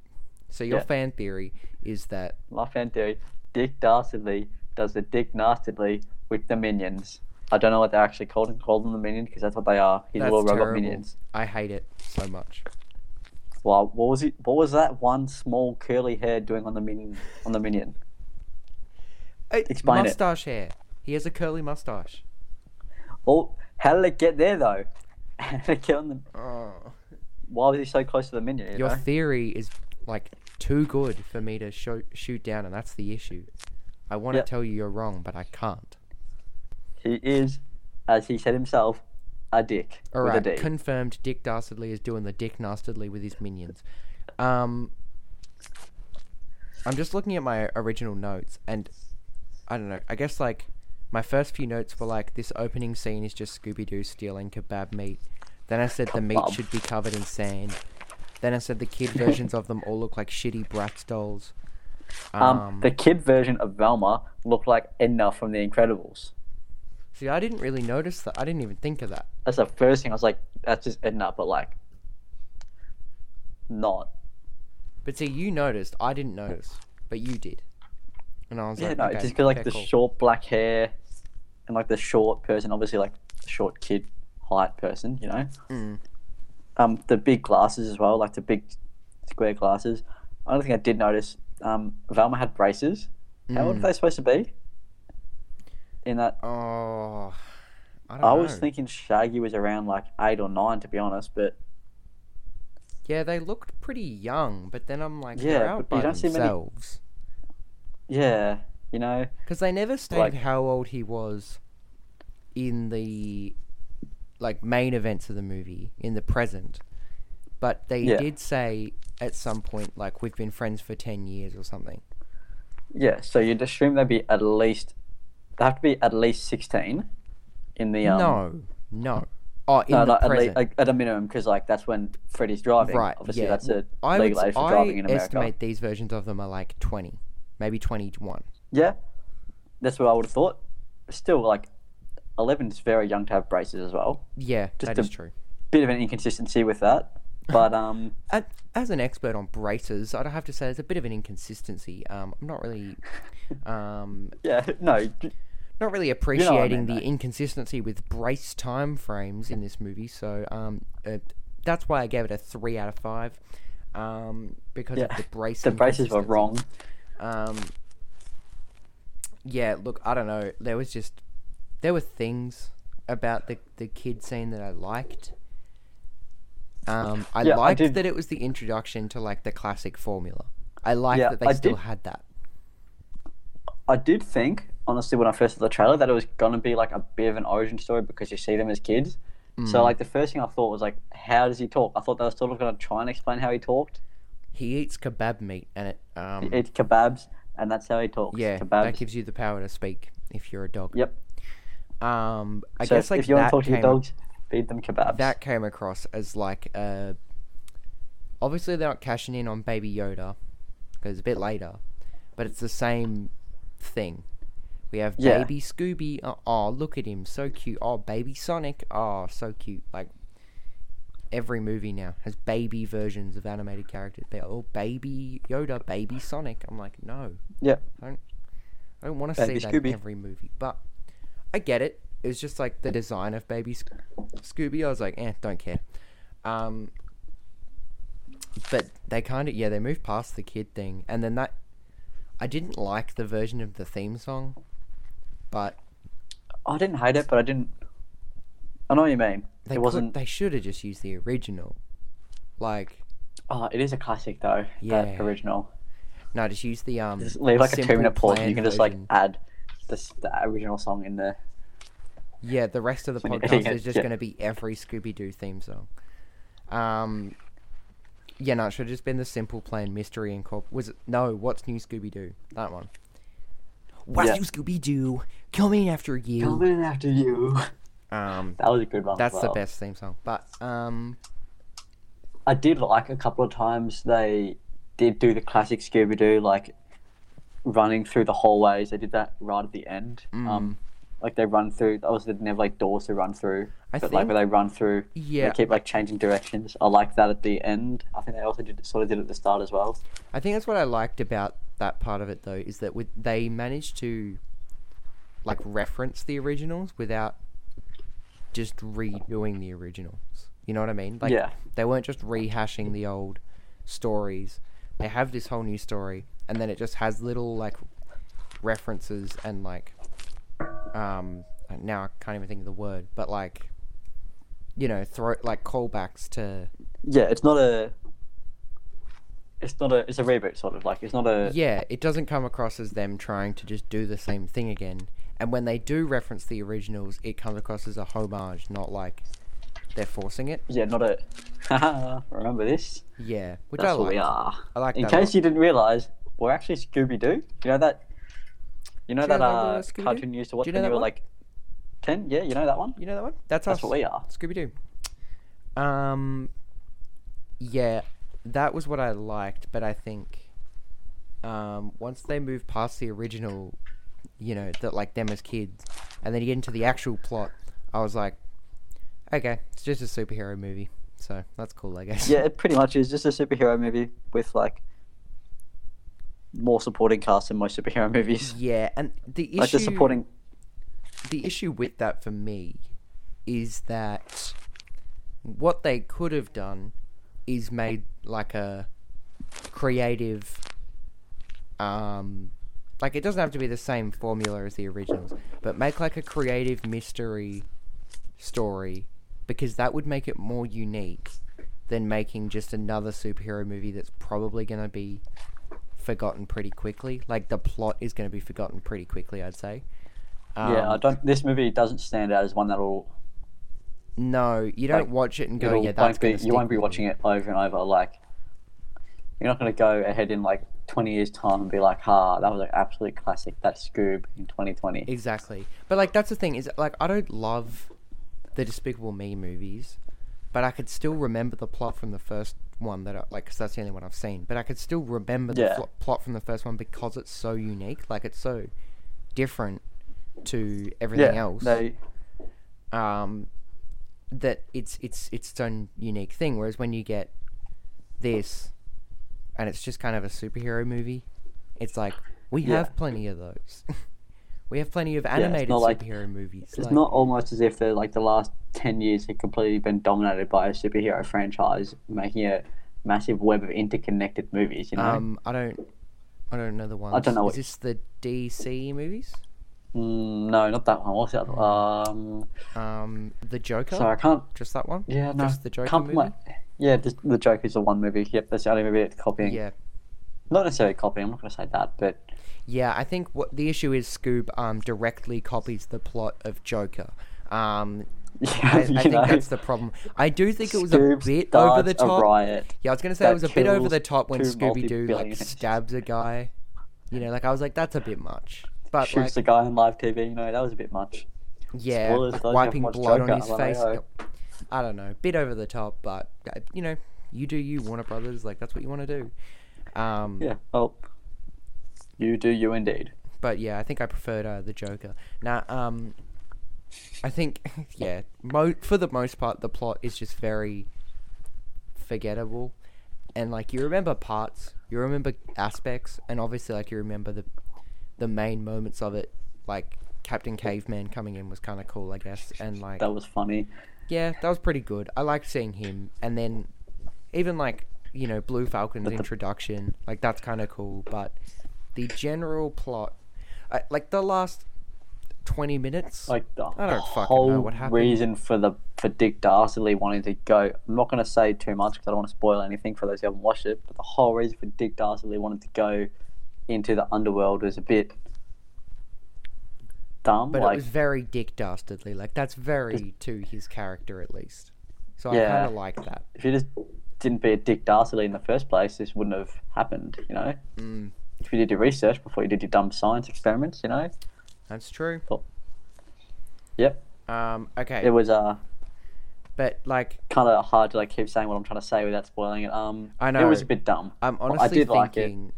So your Yeah. fan theory is that My fan theory: Dick Dastardly does the Dick Nastardly with the minions. I don't know what they're actually called. Call them the minions because that's what they are. That's little robot terrible. minions. I hate it so much. Wow, what was it? What was that one small curly hair doing on the minion? On the minion? Uh, Explain it. mustache hair. He has a curly mustache. Well, how did it get there though? How did it get on the? Oh. Why was he so close to the minion? You Your know? theory is like too good for me to show, shoot down, and that's the issue. I want to tell you you're wrong, but I can't. He is, as he said himself, a dick All right, D. confirmed. Dick Dastardly is doing the Dick Nastardly with his minions. Um, I'm just looking at my original notes, and I don't know. I guess like my first few notes were like this opening scene is just Scooby Doo stealing kebab meat. Then I said the meat should be covered in sand. Then I said the kid versions of them all look like shitty Bratz dolls. um, the kid version of Velma looked like Edna from The Incredibles. See, I didn't really notice that. I didn't even think of that. That's the first thing I was like, that's just Edna, but like, not. But see, you noticed. I didn't notice, but you did. And I was Yeah, like, no, okay, just because like the cool. short black hair and like the short person, obviously like short kid height person, you know. Mm. Um, the big glasses as well, like the big square glasses. Only thing I did notice, um, Velma had braces. How old are they supposed to be? In that, Oh, I don't know. I was thinking Shaggy was around like eight or nine, to be honest. But Yeah, they looked pretty young, but then I'm like, Yeah, they're out by don't see many- themselves. yeah, you know, Because they never stated Like- how old he was in the like main events of the movie in the present, but they Yeah. did say at some point like we've been friends for ten years or something. yeah. So you'd assume they'd be at least, they have to be at least sixteen. In the um, no, no. Oh, in no, the at, present. least, like, at a minimum, because like that's when Freddy's driving. Right. Obviously, yeah. that's a I would, legal age for I driving in America. I estimate these versions of them are like twenty, maybe twenty-one. Yeah, that's what I would have thought. Still, like, eleven is very young to have braces as well. Yeah, Just that a- is true. Bit of an inconsistency with that, but um, As an expert on braces, I'd have to say there's a bit of an inconsistency. Um, I'm not really, um, yeah, no, j- not really appreciating the though. inconsistency with brace time frames in this movie. So um, uh, that's why I gave it a three out of five. Um, because yeah, of the brace. the braces were wrong. Um, yeah, look, I don't know. There was just there were things about the the kid scene that I liked. Um, I Yeah, liked did- that it was the introduction to like the classic formula. I liked Yeah, that they I still did- had that. I did think, honestly, when I first saw the trailer, that it was gonna be like a bit of an origin story because you see them as kids. So Mm. like the first thing I thought was like, how does he talk? I thought they were sort of gonna try and explain how he talked. He eats kebab meat, and it um, He eats kebabs, and that's how he talks. yeah, kebabs. that gives you the power to speak if you're a dog. Yep. Um, I so guess like if you want that to talk to your came, dogs, feed them kebabs. that came across as like uh, obviously they're not cashing in on Baby Yoda because it's a bit later, but it's the same thing. We have Yeah. Baby Scooby. Oh, oh, look at him, so cute. Oh, Baby Sonic. Oh, so cute. Like every movie now has baby versions of animated characters. Ba- Oh, Baby Yoda, Baby Sonic. I'm like, no, Yeah. I don't. I don't want to see that Scooby. in every movie, but I get it. It was just like the design of Baby Sc- Scooby. I was like, eh, don't care. Um, but they kind of yeah, they moved past the kid thing, and then that I didn't like the version of the theme song, but I didn't hate it, but I didn't. I know what you mean. they it wasn't. they should have just used the original. Like Oh, it is a classic though. Yeah. That original. no, just use the um. Just leave like a two-minute pause. and You can just like add this the original song in there. Yeah, the rest of the podcast yeah, is just yeah. going to be every Scooby Doo theme song. Um, yeah, no, it should have just been the simple plain mystery and corp. Was it no? What's new Scooby Doo? That one. What's Yeah. new Scooby Doo? Coming after you. Coming after you. Um, That was a good one. that's the best theme song. But um, I did like a couple of times they did do the classic Scooby Doo, like running through the hallways. They did that right at the end. Mm. Um, like they run through. Was they didn't have like doors to run through, I but like where they run through. yeah, They keep like changing directions. I like that at the end. I think they also did sort of did it at the start as well. I think that's what I liked about that part of it though is that with they managed to like reference the originals without just redoing the originals. You know what I mean? Like yeah, they weren't just rehashing the old stories. They have this whole new story and then it just has little like references and like um now I can't even think of the word, but like you know, throw like callbacks to yeah. It's not a. It's not a. It's a reboot, sort of like. It's not a. Yeah, it doesn't come across as them trying to just do the same thing again. And when they do reference the originals, it comes across as a homage, not like they're forcing it. Yeah, not a. Remember this? Yeah, which That's I what we are. I like In case lot. you didn't realize, we're actually Scooby Doo. You know that? You know that uh, Scooby-Doo? cartoon you used to watch you know when you were one? like ten? Yeah, you know that one. You know that one? That's, That's us. what we are. Scooby Doo. Um, yeah, that was what I liked, but I think, um, once they move past the original, you know, that like them as kids, and then you get into the actual plot, I was like, okay, it's just a superhero movie, so that's cool, I guess. Yeah, it pretty much is just a superhero movie with like more supporting cast than most superhero movies. Yeah, and the issue Like the supporting. the issue with that for me is that what they could have done is made like a creative um like it doesn't have to be the same formula as the originals but make like a creative mystery story because that would make it more unique than making just another superhero movie that's probably going to be forgotten pretty quickly like the plot is going to be forgotten pretty quickly i'd say yeah, I Um, don't. This movie doesn't stand out as one that'll. No, you don't Like, watch it and go, yeah, won't that's be, you won't be watching it over and over. Like, you're not going to go ahead in like 20 years' time and be like, "Ha, that was an absolute classic." That's Scoob in 2020. Exactly, but like that's the thing is like I don't love the Despicable Me movies, but I could still remember the plot from the first one that I, like because that's the only one I've seen. But I could still remember the Yeah. fl- plot from the first one because it's so unique. Like it's so different to everything yeah, else. they um, that it's it's it's its own unique thing. Whereas when you get this, and it's just kind of a superhero movie, it's like we Yeah. have plenty of those. we have plenty of animated like- superhero movies. It's like- not almost as if they're like the last 10 years have completely been dominated by a superhero franchise, making a massive web of interconnected movies. You know, Um, I don't. I don't know the one. I don't know Is what- this the DC movies? mm, no, not that one. What's the other? Um, Um, the Joker. sorry, I can't. Just that one. Yeah, no, Just the Joker can't movie. yeah, just the Joker's the one movie. Yep, that's the only movie it's copying. Yeah. Not necessarily copying. I'm not going to say that, but Yeah, I think what the issue is, Scoob um directly copies the plot of Joker. Um, yeah, I, I think know, that's the problem. I do think it was a bit over the top. riot. Yeah, I was gonna say it was a bit over the top when Scooby Doo like stabs a guy. You know, like I was like, that's a bit much. But shoots like, the guy on live TV. You know, that was a bit much. Yeah, like wiping blood watched on his Joker, face. know. I don't know, bit over the top, but uh, you know, you do you, Warner Brothers. Like that's what you want to do. Um, Yeah. Well, you do you indeed. But yeah, I think I preferred uh, the Joker. Now, um, I think yeah, mo- for the most part, the plot is just very forgettable, and like you remember parts, you remember aspects, and obviously like you remember the the main moments of it, like Captain Caveman coming in was kind of cool, I guess, and like That was funny. yeah, that was pretty good. I liked seeing him, and then even like you know Blue Falcon's the- introduction, like that's kind of cool. But the general plot, I, like the last twenty minutes, Like the, I don't whole know what happened. reason for the for Dick Dastardly wanting to go. I'm not going to say too much because I don't want to spoil anything for those who haven't watched it. But the whole reason for Dick Dastardly wanting to go into the underworld was a bit dumb. but like it was very Dick Dastardly. Like that's very to his character at least. So I kind of like that. if you just didn't be a Dick Dastardly in the first place, this wouldn't have happened. You know, Mm, if you did your research before you did your dumb science experiments, you know. that's true. But, Yep, Um, okay, it was uh but like kind of hard to like keep saying what I'm trying to say without spoiling it. Um, I know it was a bit dumb. I'm Well, I honestly did like it. thinking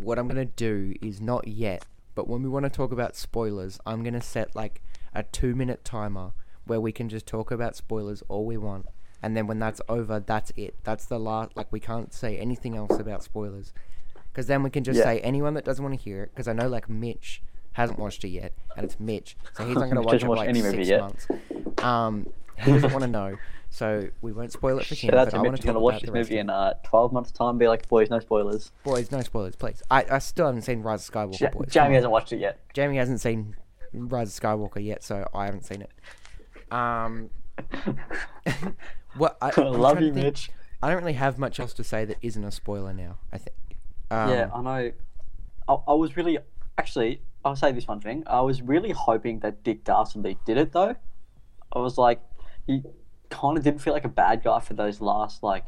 what I'm gonna do is not yet, but when we want to talk about spoilers, I'm gonna set like a two minute timer where we can just talk about spoilers all we want, and then when that's over, that's it. That's the last. Like we can't say anything else about spoilers, because then we can just Yeah. say anyone that doesn't want to hear it. Because I know like Mitch hasn't watched it yet, and it's Mitch, so he's not gonna watch it for like six months. Um, he doesn't want to know, so we won't spoil it for him. Shout out to I to watch this movie in uh, 12 months' time. Be like, boys, no spoilers. Boys, no spoilers, please. I, I still haven't seen Rise of Skywalker, Ja- boys. Jamie hasn't watched it yet. Jamie hasn't seen Rise of Skywalker yet, so I haven't seen it. Um, what I, I'm Love you, think- Mitch. I don't really have much else to say that isn't a spoiler now. I think. Um, yeah, I know. I, I was really actually. I'll say this one thing. I was really hoping that Dick Dastardly did it though. I was like, he kind of didn't feel like a bad guy for those last like.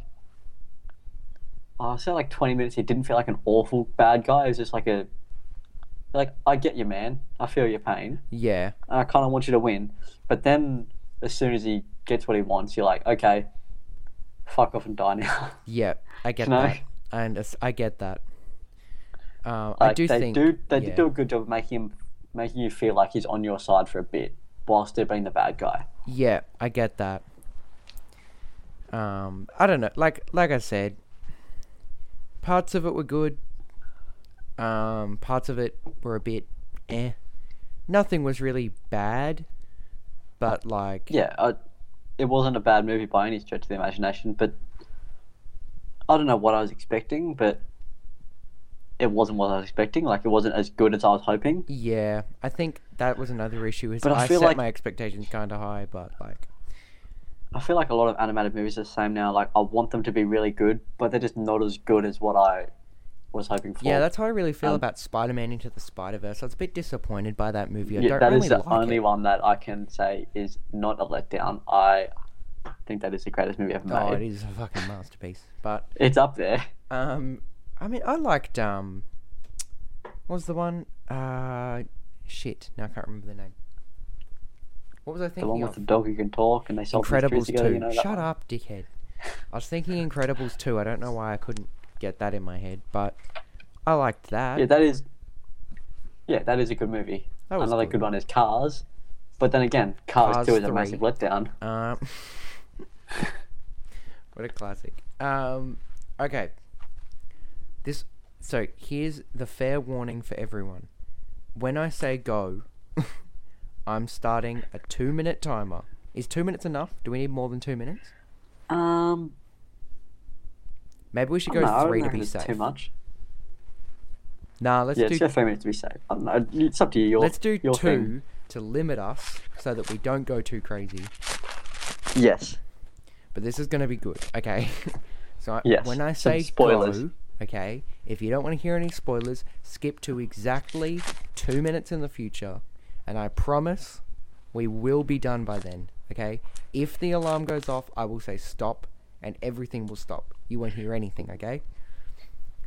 I say like twenty minutes. He didn't feel like an awful bad guy. He was just like a. Like I get you, man. I feel your pain. yeah, and I kind of want you to win. But then, as soon as he gets what he wants, you're like, okay, fuck off and die now. yeah. I get You know? that, and I get that. Um, I do they think do they yeah. did do a good job of making him making you feel like he's on your side for a bit while still being the bad guy. Yeah, I get that. Um, I don't know. Like like I said, parts of it were good. Um, parts of it were a bit eh. Nothing was really bad, but like Yeah, I, it wasn't a bad movie by any stretch of the imagination, but I don't know what I was expecting, but it wasn't what I was expecting. Like it wasn't as good as I was hoping. yeah, I think that was another issue. Is But I I, feel set like- my expectations kind of high, but like I feel like a lot of animated movies are the same now. Like I want them to be really good, but they're just not as good as what I was hoping for. yeah, that's how I really feel Um, about Spider-Man into the Spider-Verse. I was a bit disappointed by that movie. I Yeah, don't that really is the like only it. one that I can say is not a letdown. I think that is the greatest movie ever made. Oh, it is a fucking masterpiece. But It's up there. Um, I mean, I liked um, what was the one? Uh, shit. Now I can't remember the name. What was I thinking? The one with of? the dog who can talk and they solve mysteries Incredibles together. two. You know, Shut up, dickhead. I was thinking Incredibles two. I don't know why I couldn't get that in my head, but I liked that. Yeah, that is. Yeah, that is a good movie. That was Another good. good. one is Cars, but then again, Cars, Cars Two is a massive letdown. Um, what a classic. Um, okay. This. So here's the fair warning for everyone. When I say go, I'm starting a two minute timer. Is two minutes enough? Do we need more than two minutes? Um, Maybe we should go know, three to be safe. Too much. Nah, let's yeah, do let's three minutes to be safe. I don't know. It's up to you. Your, let's do two thing. to limit us so that we don't go too crazy. Yes. But this is gonna be good, okay? so I, Yes, when I some say spoilers. go, okay, if you don't want to hear any spoilers, skip to exactly two minutes in the future, and I promise we will be done by then. Okay? If the alarm goes off, I will say stop, and everything will stop. You won't hear anything. Okay?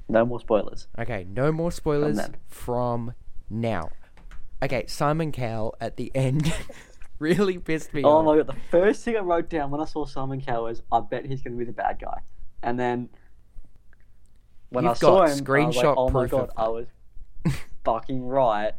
No more spoilers. Okay. No more spoilers then. from now. Okay, Simon Cowell at the end really pissed me Oh off. Oh my god! The first thing I wrote down when I saw Simon Cowell was, "I bet he's going to be the bad guy," and then when I You've saw got him, I was like, screenshot "Oh my proof god, of I was fucking right."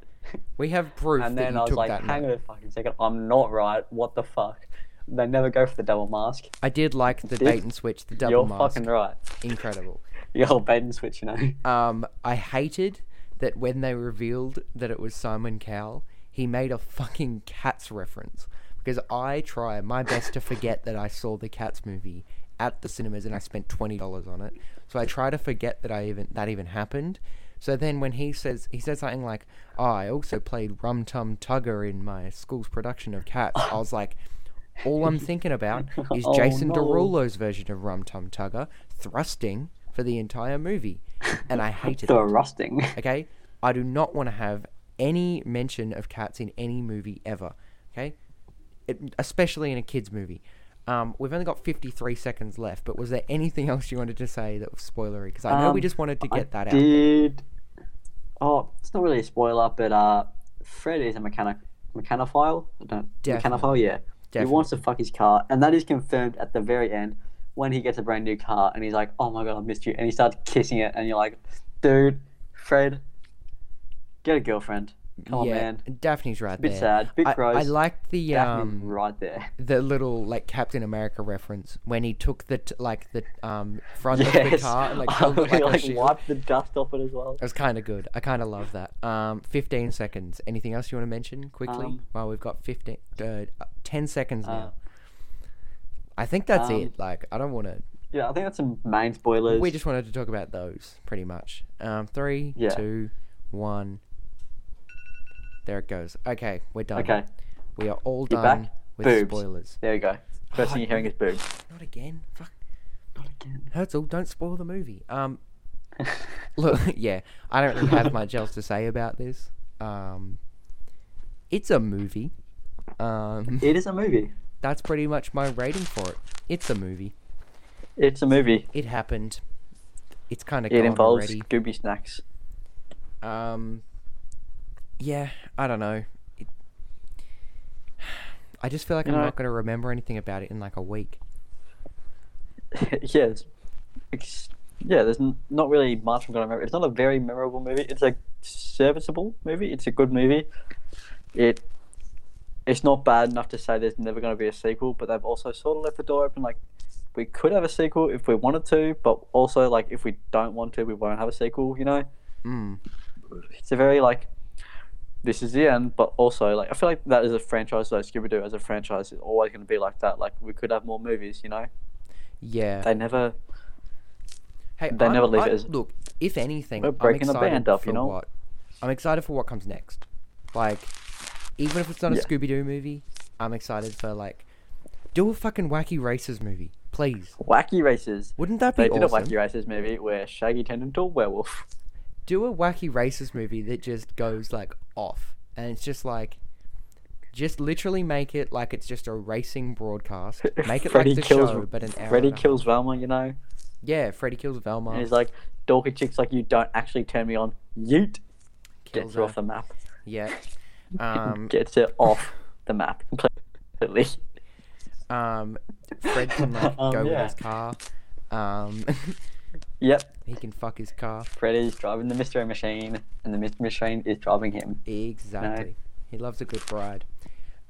We have proof and then I was like, "Hang on a fucking second, I'm not right. What the fuck?" They never go for the double mask. I did like the Dude, bait and switch, the double mask. You're fucking right. Incredible. The old bait and switch, you know. Um, I hated that when they revealed that it was Simon Cowell, he made a fucking Cats reference. Because I try my best to forget that I saw the Cats movie at the cinemas and I spent twenty dollars on it. So I try to forget that I even that even happened. So then when he says he says something like, "Oh, I also played Rum Tum Tugger in my school's production of Cats," I was like, all I'm thinking about is Oh, Jason no. Derulo's version of Rum Tum Tugger thrusting for the entire movie, and I hated the it. rusting. Okay, I do not want to have any mention of cats in any movie ever. Okay, it, especially in a kids movie. Um, we've only got 53 seconds left, but was there anything else you wanted to say that was spoilery? Because I know we Um, just wanted to I get that out. Did oh, it's not really a spoiler, but uh, Fred is a mechanic mechanophile. I don't Definitely. mechanophile, yeah. Definitely. He wants to fuck his car, and that is confirmed at the very end when he gets a brand new car, and he's like, "Oh my god, I missed you," and he starts kissing it, and you're like, "Dude, Fred, get a girlfriend. On, yeah, man." Daphne's right Bit there. Bit sad, bit I, gross. I liked the Daphne um right there. the little like Captain America reference when he took the t- like the um front of the car and like it like, like wiped the dust off it as well. It was kind of good. I kind of love that. Um, 15 seconds. Anything else you want to mention quickly? Um, well, we've got 15, uh, uh, 10 seconds Uh, now. I think that's um, it. Like, I don't want to. Yeah, I think that's some main spoilers. We just wanted to talk about those, pretty much. Um, three, Yeah. two, one. There it goes. Okay, we're done. Okay, We are all You're done back? with Boobs. spoilers. there you go. First Oh, thing you're hearing is boobs. Not again. Fuck. Not again. Herzl, don't spoil the movie. Um, Look, yeah, I don't really have much else to say about this. Um, it's a movie. Um, it is a movie. that's pretty much my rating for it. It's a movie. It's a movie. It happened. It's kind of It gone involves already. Scooby snacks. Um, yeah, I don't know. It, I just feel like You I'm know- not going to remember anything about it in like a week. yeah, it's, it's- yeah. There's n- not really much I'm gonna remember. It's not a very memorable movie. It's a serviceable movie. It's a good movie. It it's not bad enough to say there's never going to be a sequel, but they've also sort of left the door open. Like we could have a sequel if we wanted to, but also like if we don't want to, we won't have a sequel. You know, Mm. it's a very like this is the end, but also like I feel like that is a franchise. Though Scooby Doo as a franchise is always going to be like that. Like we could have more movies. You know, Yeah. they never. Hey, They I'm- never leave I- it as- look. If anything, We're I'm breaking the band up, you know? What, I'm excited for what comes next. Like, even if it's not a Yeah. Scooby Doo movie, I'm excited for like, do a fucking wacky races movie, please. Wacky Races. Wouldn't that be They did awesome? a Wacky Races movie where Shaggy turned into a werewolf. do a wacky races movie that just goes like off, and it's just like. Just literally make it like it's just a racing broadcast. Make it Freddy like the kills, show, but an hour. Freddy kills. Velma, you know? Yeah, Freddy kills Velma. And he's like, dorky chicks like you don't actually turn me on. Yeet! kills Gets her her. off the map. Yeah. Um, Gets it off the map completely. Um, Fred can like Um, go yeah. with his car. Um, Yep, he can fuck his car. Freddy's driving the mystery machine, and the mystery machine is driving him. Exactly. He loves a good ride.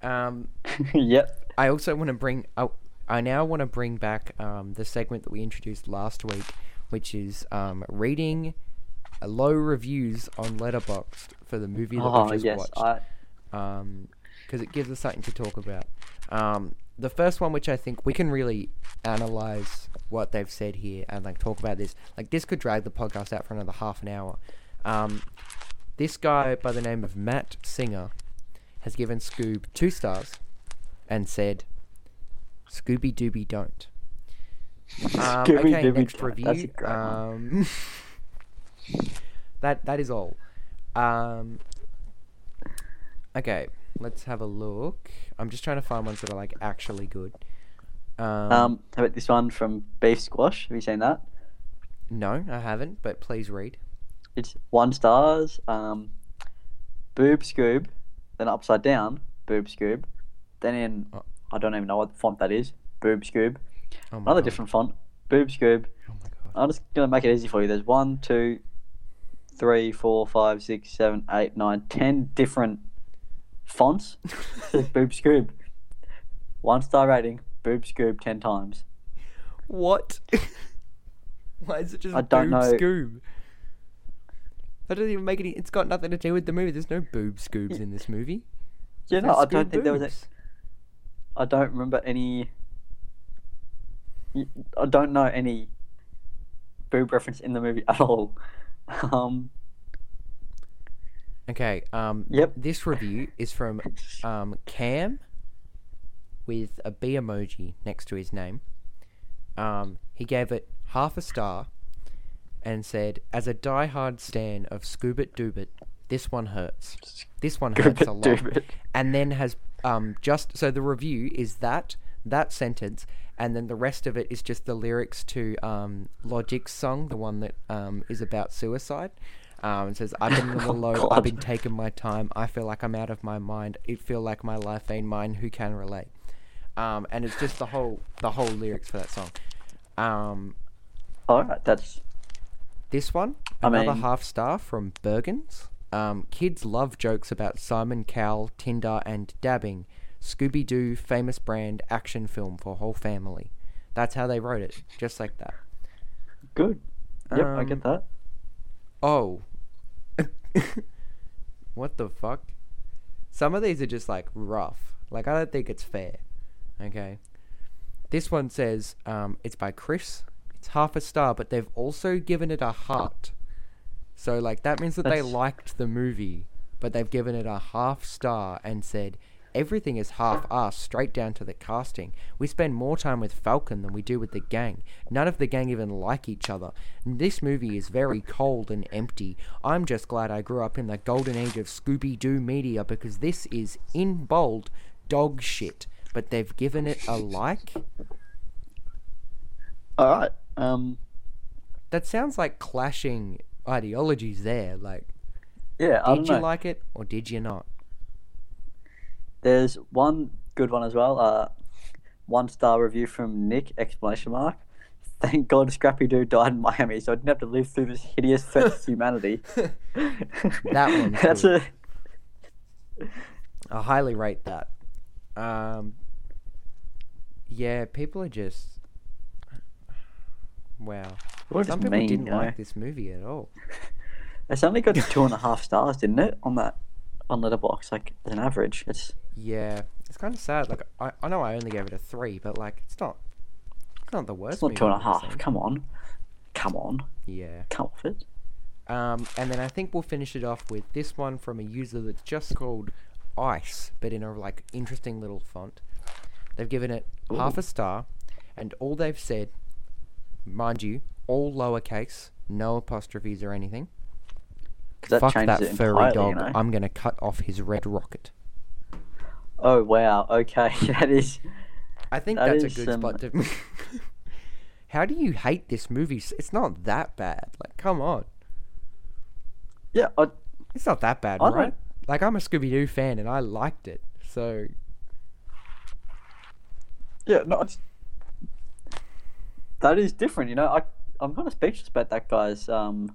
Um, yep. I also want to bring. Oh, I now want to bring back um, the segment that we introduced last week, which is um, reading low reviews on Letterboxd for the movie that Oh, we just yes. watched. I, because it gives us something to talk about. Um, the first one, which I think we can really analyze what they've said here and like talk about this. Like this could drag the podcast out for another half an hour. Um, this guy by the name of Matt Singer has given Scoob two stars and said, "Scooby Dooby don't." Um, Scooby okay, Dooby next review. Um, that that is all. Um, okay, let's have a look. I'm just trying to find ones that are like actually good. Um, um, how about this one from Beef Squash? Have you seen that? no, I haven't, but please read. It's one stars. Um, Boob Scoob, then upside down, boob scoob. Then in, Oh. I don't even know what font that is, boob scoob. Oh Another God. different font, boob scoob. Oh my god. I'm just gonna make it easy for you. There's one, two, three, four, five, six, seven, eight, nine, ten different fonts. Boob scoob. One star rating, boob scoob ten times. What? Why is it just I don't boob know. scoob? That doesn't even make any. It's got nothing to do with the movie. There's no boob scoobs in this movie. There's no I don't think there was. A. I don't remember any. I don't know any boob reference in the movie at all. Um, Okay. Um. Yep. This review is from um Cam, with a a B emoji next to his name. Um. He gave it half a star, and said, "As a die-hard stan of Scoobit Doobit, this one hurts. This one hurts a lot." And then has um just so the review is that that sentence and then the rest of it is just the lyrics to um Logic's song the one that um is about suicide um it says I've been in the Oh, low God. I've been taking my time I feel like I'm out of my mind it feel like my life ain't mine who can relate um and it's just the whole the whole lyrics for that song um all right, that's this one, I another mean- half star from Bergens. Um, kids love jokes about Simon Cowell, Tinder, and dabbing. Scooby Doo, famous brand, action film for whole family. That's how they wrote it, just like that. good. Yep, I Um, get that. Oh. what the fuck? Some of these are just like rough. Like, I don't think it's fair. Okay. This one says um, it's by Chris. It's half a star, but they've also given it a heart. So, like, that means that they liked the movie, but they've given it a half star and said everything is half assed straight down to the casting. We spend more time with Falcon than we do with the gang. None of the gang even like each other. This movie is very cold and empty. I'm just glad I grew up in the golden age of Scooby Doo media because this is, in bold, dog shit. But they've given it a like? All right. Um, That sounds like clashing ideologies there. Like, yeah, I did you know. like it or did you not? There's one good one as well. Uh, one star review from Nick! Exclamation mark. Thank God Scrappy Doo died in Miami, so I didn't have to live through this hideous to humanity. That one's That's a. I highly rate that. Um, yeah, people are just wow. What Some people mean, didn't you know? like this movie at all. It's only got two and a half stars, didn't it? On that, on Letterboxd, like as an average, it's Yeah, it's kind of sad. Like I, I know I only gave it a three, but like it's not, it's not the worst. it's not two and a half. Come on, come on, Yeah. come off it. Um, and then I think we'll finish it off with this one from a user that's just called Ice, but in a like interesting little font. They've given it half a star, and all they've said, mind you, all lowercase, no apostrophes or anything. that Fuck that furry dog! you know? I'm gonna cut off his red rocket. Oh wow. Okay, that is. I think That that's a good um, spot to. How do you hate this movie? It's not that bad. Like, come on. Yeah, I, It's not that bad, I don't- right? Like, I'm a Scooby Doo fan and I liked it. So, yeah. No, it's, that is different. You know, I I'm kind of speechless about that guy's. Um,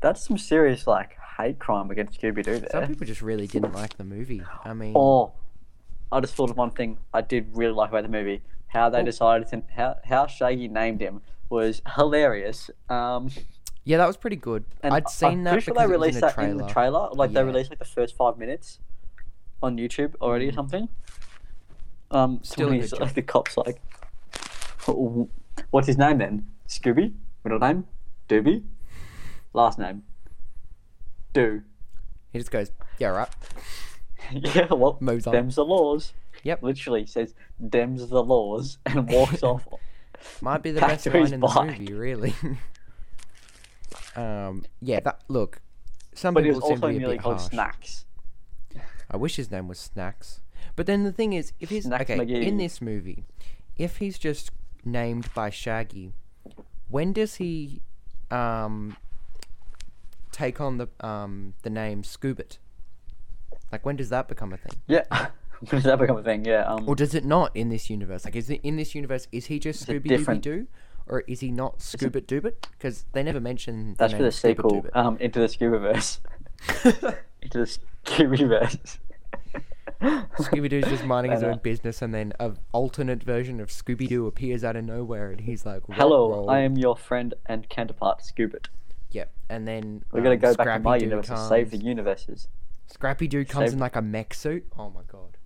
that's some serious like hate crime against Scooby Doo there. some people just really didn't like the movie. I mean, Oh, I just thought of one thing I did really like about the movie. How they Oh. decided to how how Shaggy named him was hilarious. Um, yeah, that was pretty good. and I'd seen I'm that sure they released in that trailer. in the trailer. Like Yeah. they released like the first five minutes on YouTube already or Mm. something. Um, Still a good he's, job. like the cops like, what's his name then? Scooby. Middle name, Doobie. Last name, Do. He just goes, yeah, right. yeah, well, Moves on. them's the laws. Yep. Literally says, "Them's the laws," and walks off. Might be the best line in the bike. movie, really. um, yeah, that look. Some But people seem to also be a nearly bit called harsh. Snacks. I wish his name was Snacks. But then the thing is, if he's okay McGee. in this movie, if he's just named by Shaggy, when does he um take on the um the name Scoobit? Like when does that become a thing? Yeah. when does that become a thing? Yeah. Um, Or does it not in this universe? Like is it in this universe? Is he just Scooby Dooby different? Doo, or is he not Scuba Doobit? Because they never mention. that's the for name the sequel. Um, into the. Doobit. into the Scoobyverse. Scooby Doo's just minding his own business, and then an alternate version of Scooby Doo appears out of nowhere, and he's like, Hello, roll." I am your friend and counterpart, Scoobit. Yep, and then We're gonna um, go back to my universe and save the universes. Scrappy Doo comes Save- in like a mech suit. Oh my god.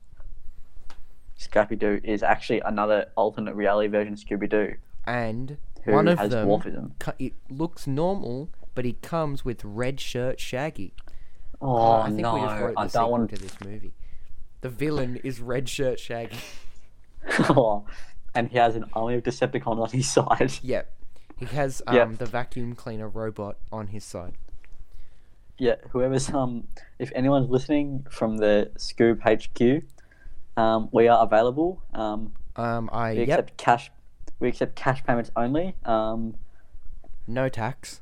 Scrappy Doo is actually another alternate reality version of Scooby Doo And who one of has them, dwarfism. it looks normal, but he comes with red shirt Shaggy. Oh, I think no, we just wrote the I don't want to this movie. The villain is red shirt Shaggy. oh, and he has an army of Decepticons on his side. Yep. He has um, Yep. the vacuum cleaner robot on his side. Yeah, whoever's um, if anyone's listening from the Scoob HQ, um, we are available. Um, Um, I we yep, accept cash. We accept cash payments only. Um, no tax.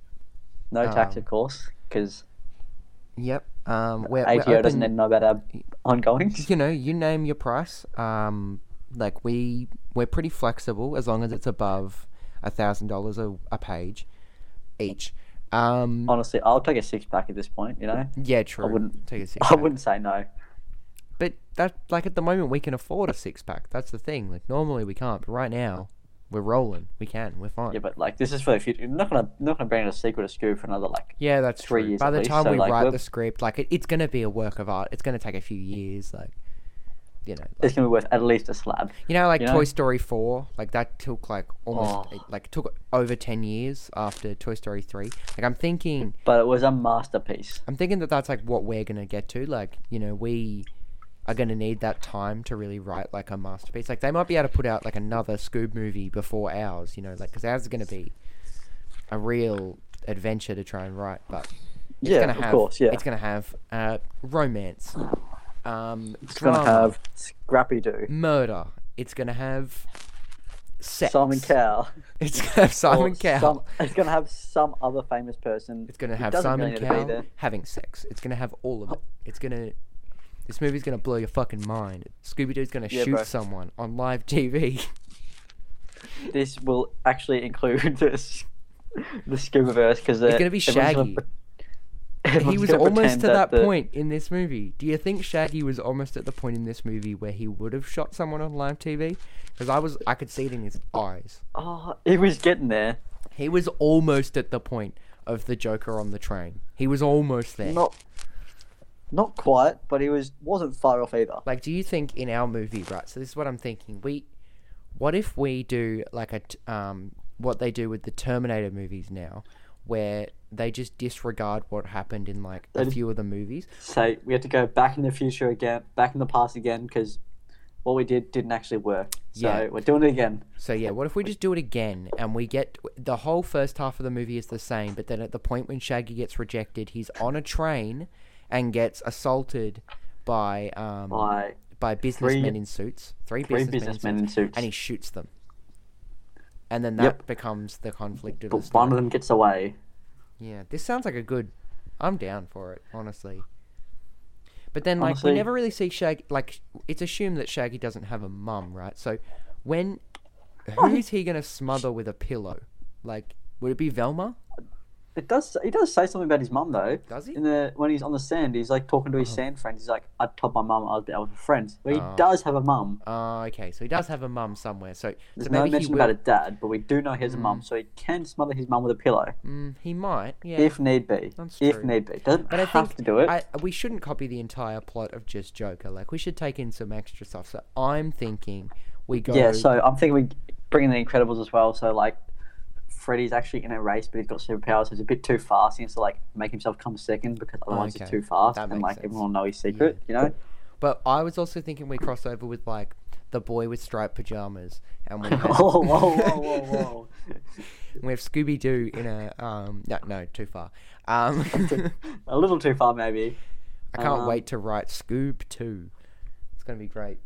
no tax, Um, of course, because Yep. Um, we're, we're ATO doesn't open- know about our ongoings. you know, you name your price. Um, like we we're pretty flexible as long as it's above a thousand dollars a a page, each. Um, Honestly, I'll take a six pack at this point. You know, yeah, true. I wouldn't- take a six. I wouldn't say no. But that like at the moment we can afford a six pack. That's the thing. Like normally we can't, but right now we're rolling. We can. We're fine. Yeah, but like this is for the future. You're not gonna not gonna bring a sequel to Scoob for another like. Yeah, that's three true. years By the least, time so, we like, write we're- the script, like it, it's gonna be a work of art. It's gonna take a few years. Like, you know, like, It's gonna be worth at least a slab. you know, like you know? Toy Story four. Like that took like almost Oh. like took over ten years after Toy Story three. Like I'm thinking, But it was a masterpiece. I'm thinking that that's like what we're gonna get to. Like, you know, we are gonna need that time to really write like a masterpiece. Like they might be able to put out like another Scoob movie before ours. You know, like because ours is gonna be a real adventure to try and write, but it's yeah, gonna of course. Yeah, it's gonna have uh, romance, um, It's gonna have Scrappy Doo, murder. It's gonna have sex. Simon Cowell. It's gonna have Simon Cowell. it's gonna have some other famous person. It's gonna have doesn't Simon really to Cowell having sex. It's gonna have all of it. It's gonna. This movie's gonna blow your fucking mind. Scooby Doo's gonna Yeah, shoot bro. someone on live TV. This will actually include this the Scoobyverse because It's uh, gonna be Shaggy. he was almost to that, point in this movie. Do you think Shaggy was almost at the point in this movie where he would have shot someone on live TV? Because I was, I could see it in his eyes. Oh, he was getting there. He was almost at the point of the Joker on the train. He was almost there. Not, not quite, but he was wasn't far off either. Like, do you think in our movie, right? So this is what I'm thinking. We, what if we do like a, t- um, what they do with the Terminator movies now, where they just disregard what happened in like a few of the movies. So we had to go back in the future again, back in the past again, because what we did didn't actually work. So Yeah. we're doing it again. So yeah, what if we just do it again and we get the whole first half of the movie is the same, but then at the point when Shaggy gets rejected, he's on a train and gets assaulted by um By by businessmen in suits, three, three businessmen, businessmen in in suits, and he shoots them. And then that Yep. becomes the conflict of but the one of them gets away. Yeah, this sounds like a good. I'm down for it, honestly. But then, like, Honestly- we never really see Shaggy. Like, it's assumed that Shaggy doesn't have a mum, right? So, when who is he gonna smother with a pillow? Like, would it be Velma? It does. He does say something about his mum though. Does he? In the when he's on the sand, he's like talking to his Oh. sand friends. He's like, "I told my mum I was out with friends." But he Oh. does have a mum. Oh, okay. So he does have a mum somewhere. So, There's so no mention will. about a dad, but we do know he has a mum, hmm. so he can smother his mum with a pillow Mm, he might. Yeah. if need be. That's true. if need be, doesn't But I have think to do it. I, we shouldn't copy the entire plot of just Joker. Like, we should take in some extra stuff. So I'm thinking we go. Yeah, so I'm thinking we bring in the Incredibles as well. So like, Freddy's actually in a race, but he's got superpowers. So it's a bit too fast. He needs to like make himself come second because otherwise Okay, he's too fast, that and makes like sense. everyone will know his secret. You know. But I was also thinking we cross over with like the boy with striped pajamas, and we have, whoa, whoa, whoa, whoa, whoa! we have Scooby Doo in a um no no too far um a little too far, maybe. I can't Um, wait to write Scoob Two. It's gonna be great.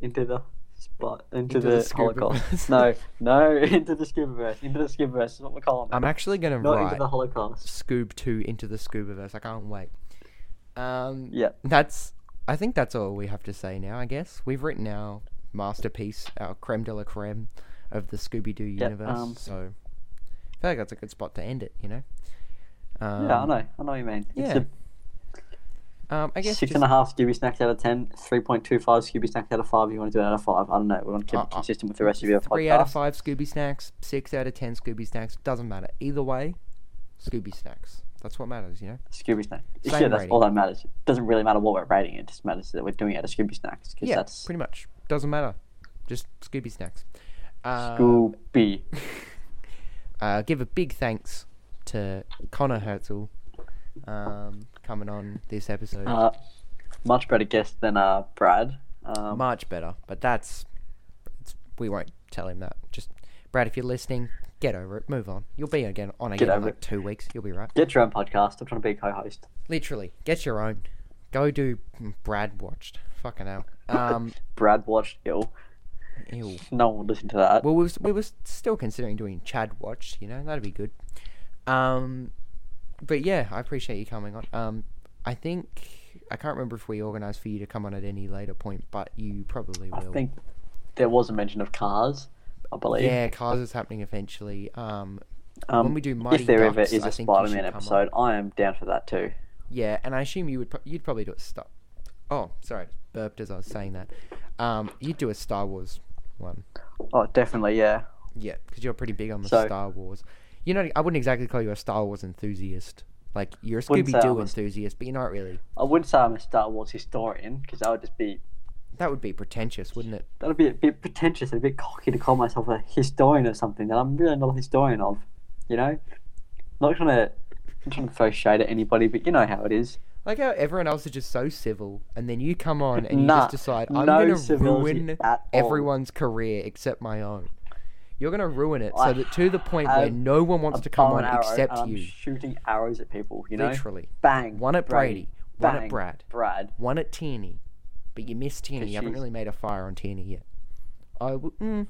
into the spot, into, Into the the, Holocaust. no, no, into the Scubaverse, into the Scubaverse is what we're calling it. I'm actually gonna Not write into the Holocaust. Scoob Two into the Scubaverse. I can't wait. Um, Yeah. That's. I think that's all we have to say now. I guess we've written our masterpiece, our creme de la creme of the Scooby Doo universe. um, so I feel like that's a good spot to end it. You know. Um, yeah, I know. I know what you mean. yeah, It's Um, I guess six just, and a half Scooby snacks out of ten, three point two five Scooby snacks out of five. You want to do it out of five? I don't know. We want to keep Uh, it uh, consistent with the rest of your three podcast. out of five Scooby snacks, six out of ten Scooby snacks. Doesn't matter. Either way, Scooby snacks. That's what matters. You know. Scooby Snacks. Same yeah, that's rating. all that matters. It doesn't really matter what we're rating. It just matters that we're doing it out of Scooby snacks because Yeah, that's pretty much. Doesn't matter. Just Scooby snacks. Um, Scooby. uh, give a big thanks to Connor Herzl um, coming on this episode. Uh, much better guest than uh Brad. Um, Much better, but that's it's, we won't tell him that. Just Brad, if you're listening, get over it. Move on. You'll be again on again in over like it. two weeks. You'll be right. get your own podcast. I'm trying to be a co-host. Literally, get your own. Go do Brad watched. Fucking hell. Um, Brad watched Ill. ew. No one would listen to that. Well, we was, we were still considering doing Chad watch. You know, that'd be good. Um, but yeah, I appreciate you coming on. Um, I think I can't remember if we organised for you to come on at any later point, but you probably will. I think there was a mention of cars. I believe. yeah, cars is happening eventually. Um, Um, when we do Mighty if there ever is a Spider-Man episode, I am down for that too. yeah, and I assume you would pro- you'd probably do a Star. Oh, sorry, burped as I was saying that. Um, you'd do a Star Wars one. Oh, definitely, yeah. Yeah, because you're pretty big on the So- Star Wars. You know, I wouldn't exactly call you a Star Wars enthusiast. Like you're a Scooby Doo enthusiast, but you're not really. I wouldn't say I'm a Star Wars historian because that would just be That would be pretentious, wouldn't it? that would be a bit pretentious and a bit cocky to call myself a historian of something that I'm really not a historian of. You know, not trying to not trying to throw shade at anybody, but you know how it is. Like how everyone else is just so civil, and then you come on and you Nah, just decide I'm no gonna ruin everyone's career except my own. You're gonna ruin it so that to the point where no one wants to come on except you. shooting arrows at people. You know, Literally, bang. one at Brady, one at Brad. Brad. one at Tierney, but you missed Tierney. You haven't she's- really made a fire on Tierney yet. I w- mm,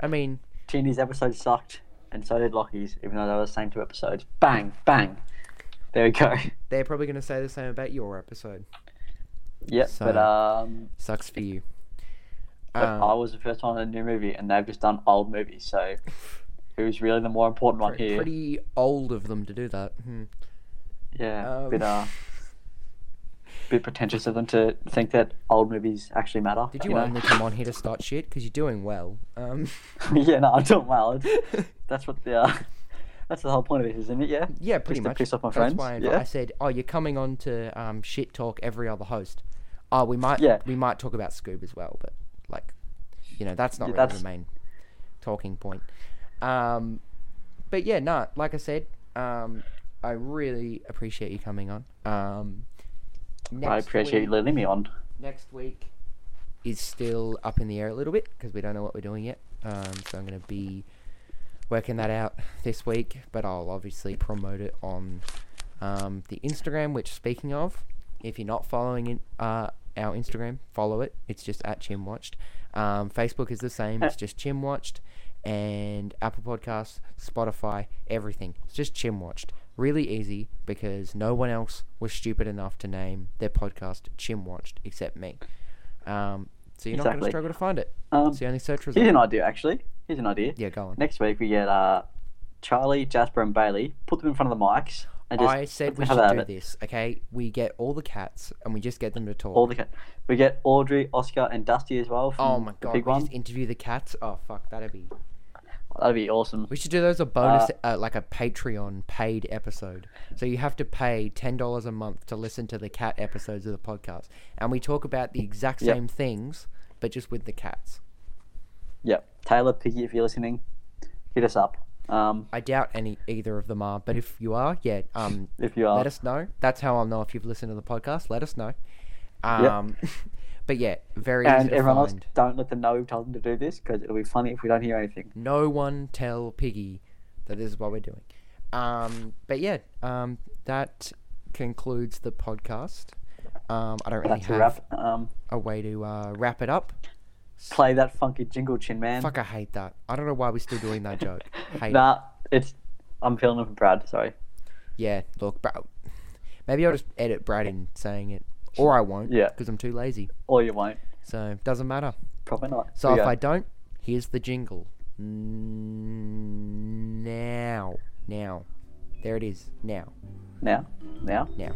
I mean, Teeny's episode sucked, and so did Lockie's, even though they were the same two episodes. Bang, bang. There we go. they're probably gonna say the same about your episode. Yep, but um, Sucks for you. But Um, I was the first one in a new movie, and they've just done old movies. So, who's really the more important one here? pretty old of them to do that. Hmm. Yeah, Um, bit uh, bit pretentious of them to think that old movies actually matter. Did you, know? only come on here to start shit? Because you're doing well. Um, yeah, no, I'm doing well. That's what the uh, that's the whole point of it, isn't it? Yeah. yeah, pretty Just to piss off my That's friends. why I, yeah. I said, "Oh, you're coming on to um, shit talk every other host." Oh, we might, Yeah. we might talk about Scoob as well, but like, you know, that's not Yeah, really that's- the main talking point. Um, but yeah, no, like I said, um, I really appreciate you coming on. Um, I appreciate you week- letting me on. next week is still up in the air a little bit because we don't know what we're doing yet. Um, so I'm going to be working that out this week, but I'll obviously promote it on um, the Instagram. Which, speaking of, if you're not following it, uh, our Instagram, follow it. It's just at Chimwatched. Um, Facebook is the same. It's just Chimwatched, and Apple Podcasts, Spotify, everything. It's just Chimwatched. Really easy because no one else was stupid enough to name their podcast Chimwatched except me. Um, so you're not going to struggle to find it. Um, It's the only search result. here's an idea, actually. Here's an idea. Yeah, go on. Next week we get uh, Charlie, Jasper, and Bailey. Put them in front of the mics and just I said we should do this. Okay, we get all the cats and we just get them to talk. All the ca- we get Audrey, Oscar, and Dusty as well. From oh my the god, big we one. just interview the cats. Oh fuck, that'd be. That'd be awesome. We should do those a bonus, uh, like a Patreon paid episode. So you have to pay ten dollars a month to listen to the cat episodes of the podcast, and we talk about the exact Yep. same things, but just with the cats. Yep. Taylor, Piggy, if you're listening, hit us up. Um, I doubt any either of them are, but if you are, yeah, um, if you are. let us know. That's how I'll know if you've listened to the podcast. Let us know. Um, but yeah, very and everyone else, don't let them know we've told them to do this because it'll be funny if we don't hear anything. No one tell Piggy that this is what we're doing. Um, but yeah, um, that concludes the podcast. Um, I don't really That's a have wrap. Um, a way to uh, wrap it up. Play that funky jingle, Chin Man. Fuck, I hate that. I don't know why we're still doing that joke. Hate nah, it's. I'm feeling it for Brad. Sorry. Yeah, look, bro. Maybe I'll just edit Brad in saying it, or I won't. Yeah. Because I'm too lazy. Or you won't. So doesn't matter. Probably not. So if I don't, here's the jingle. Now, now, there it is. Now, now, now. now.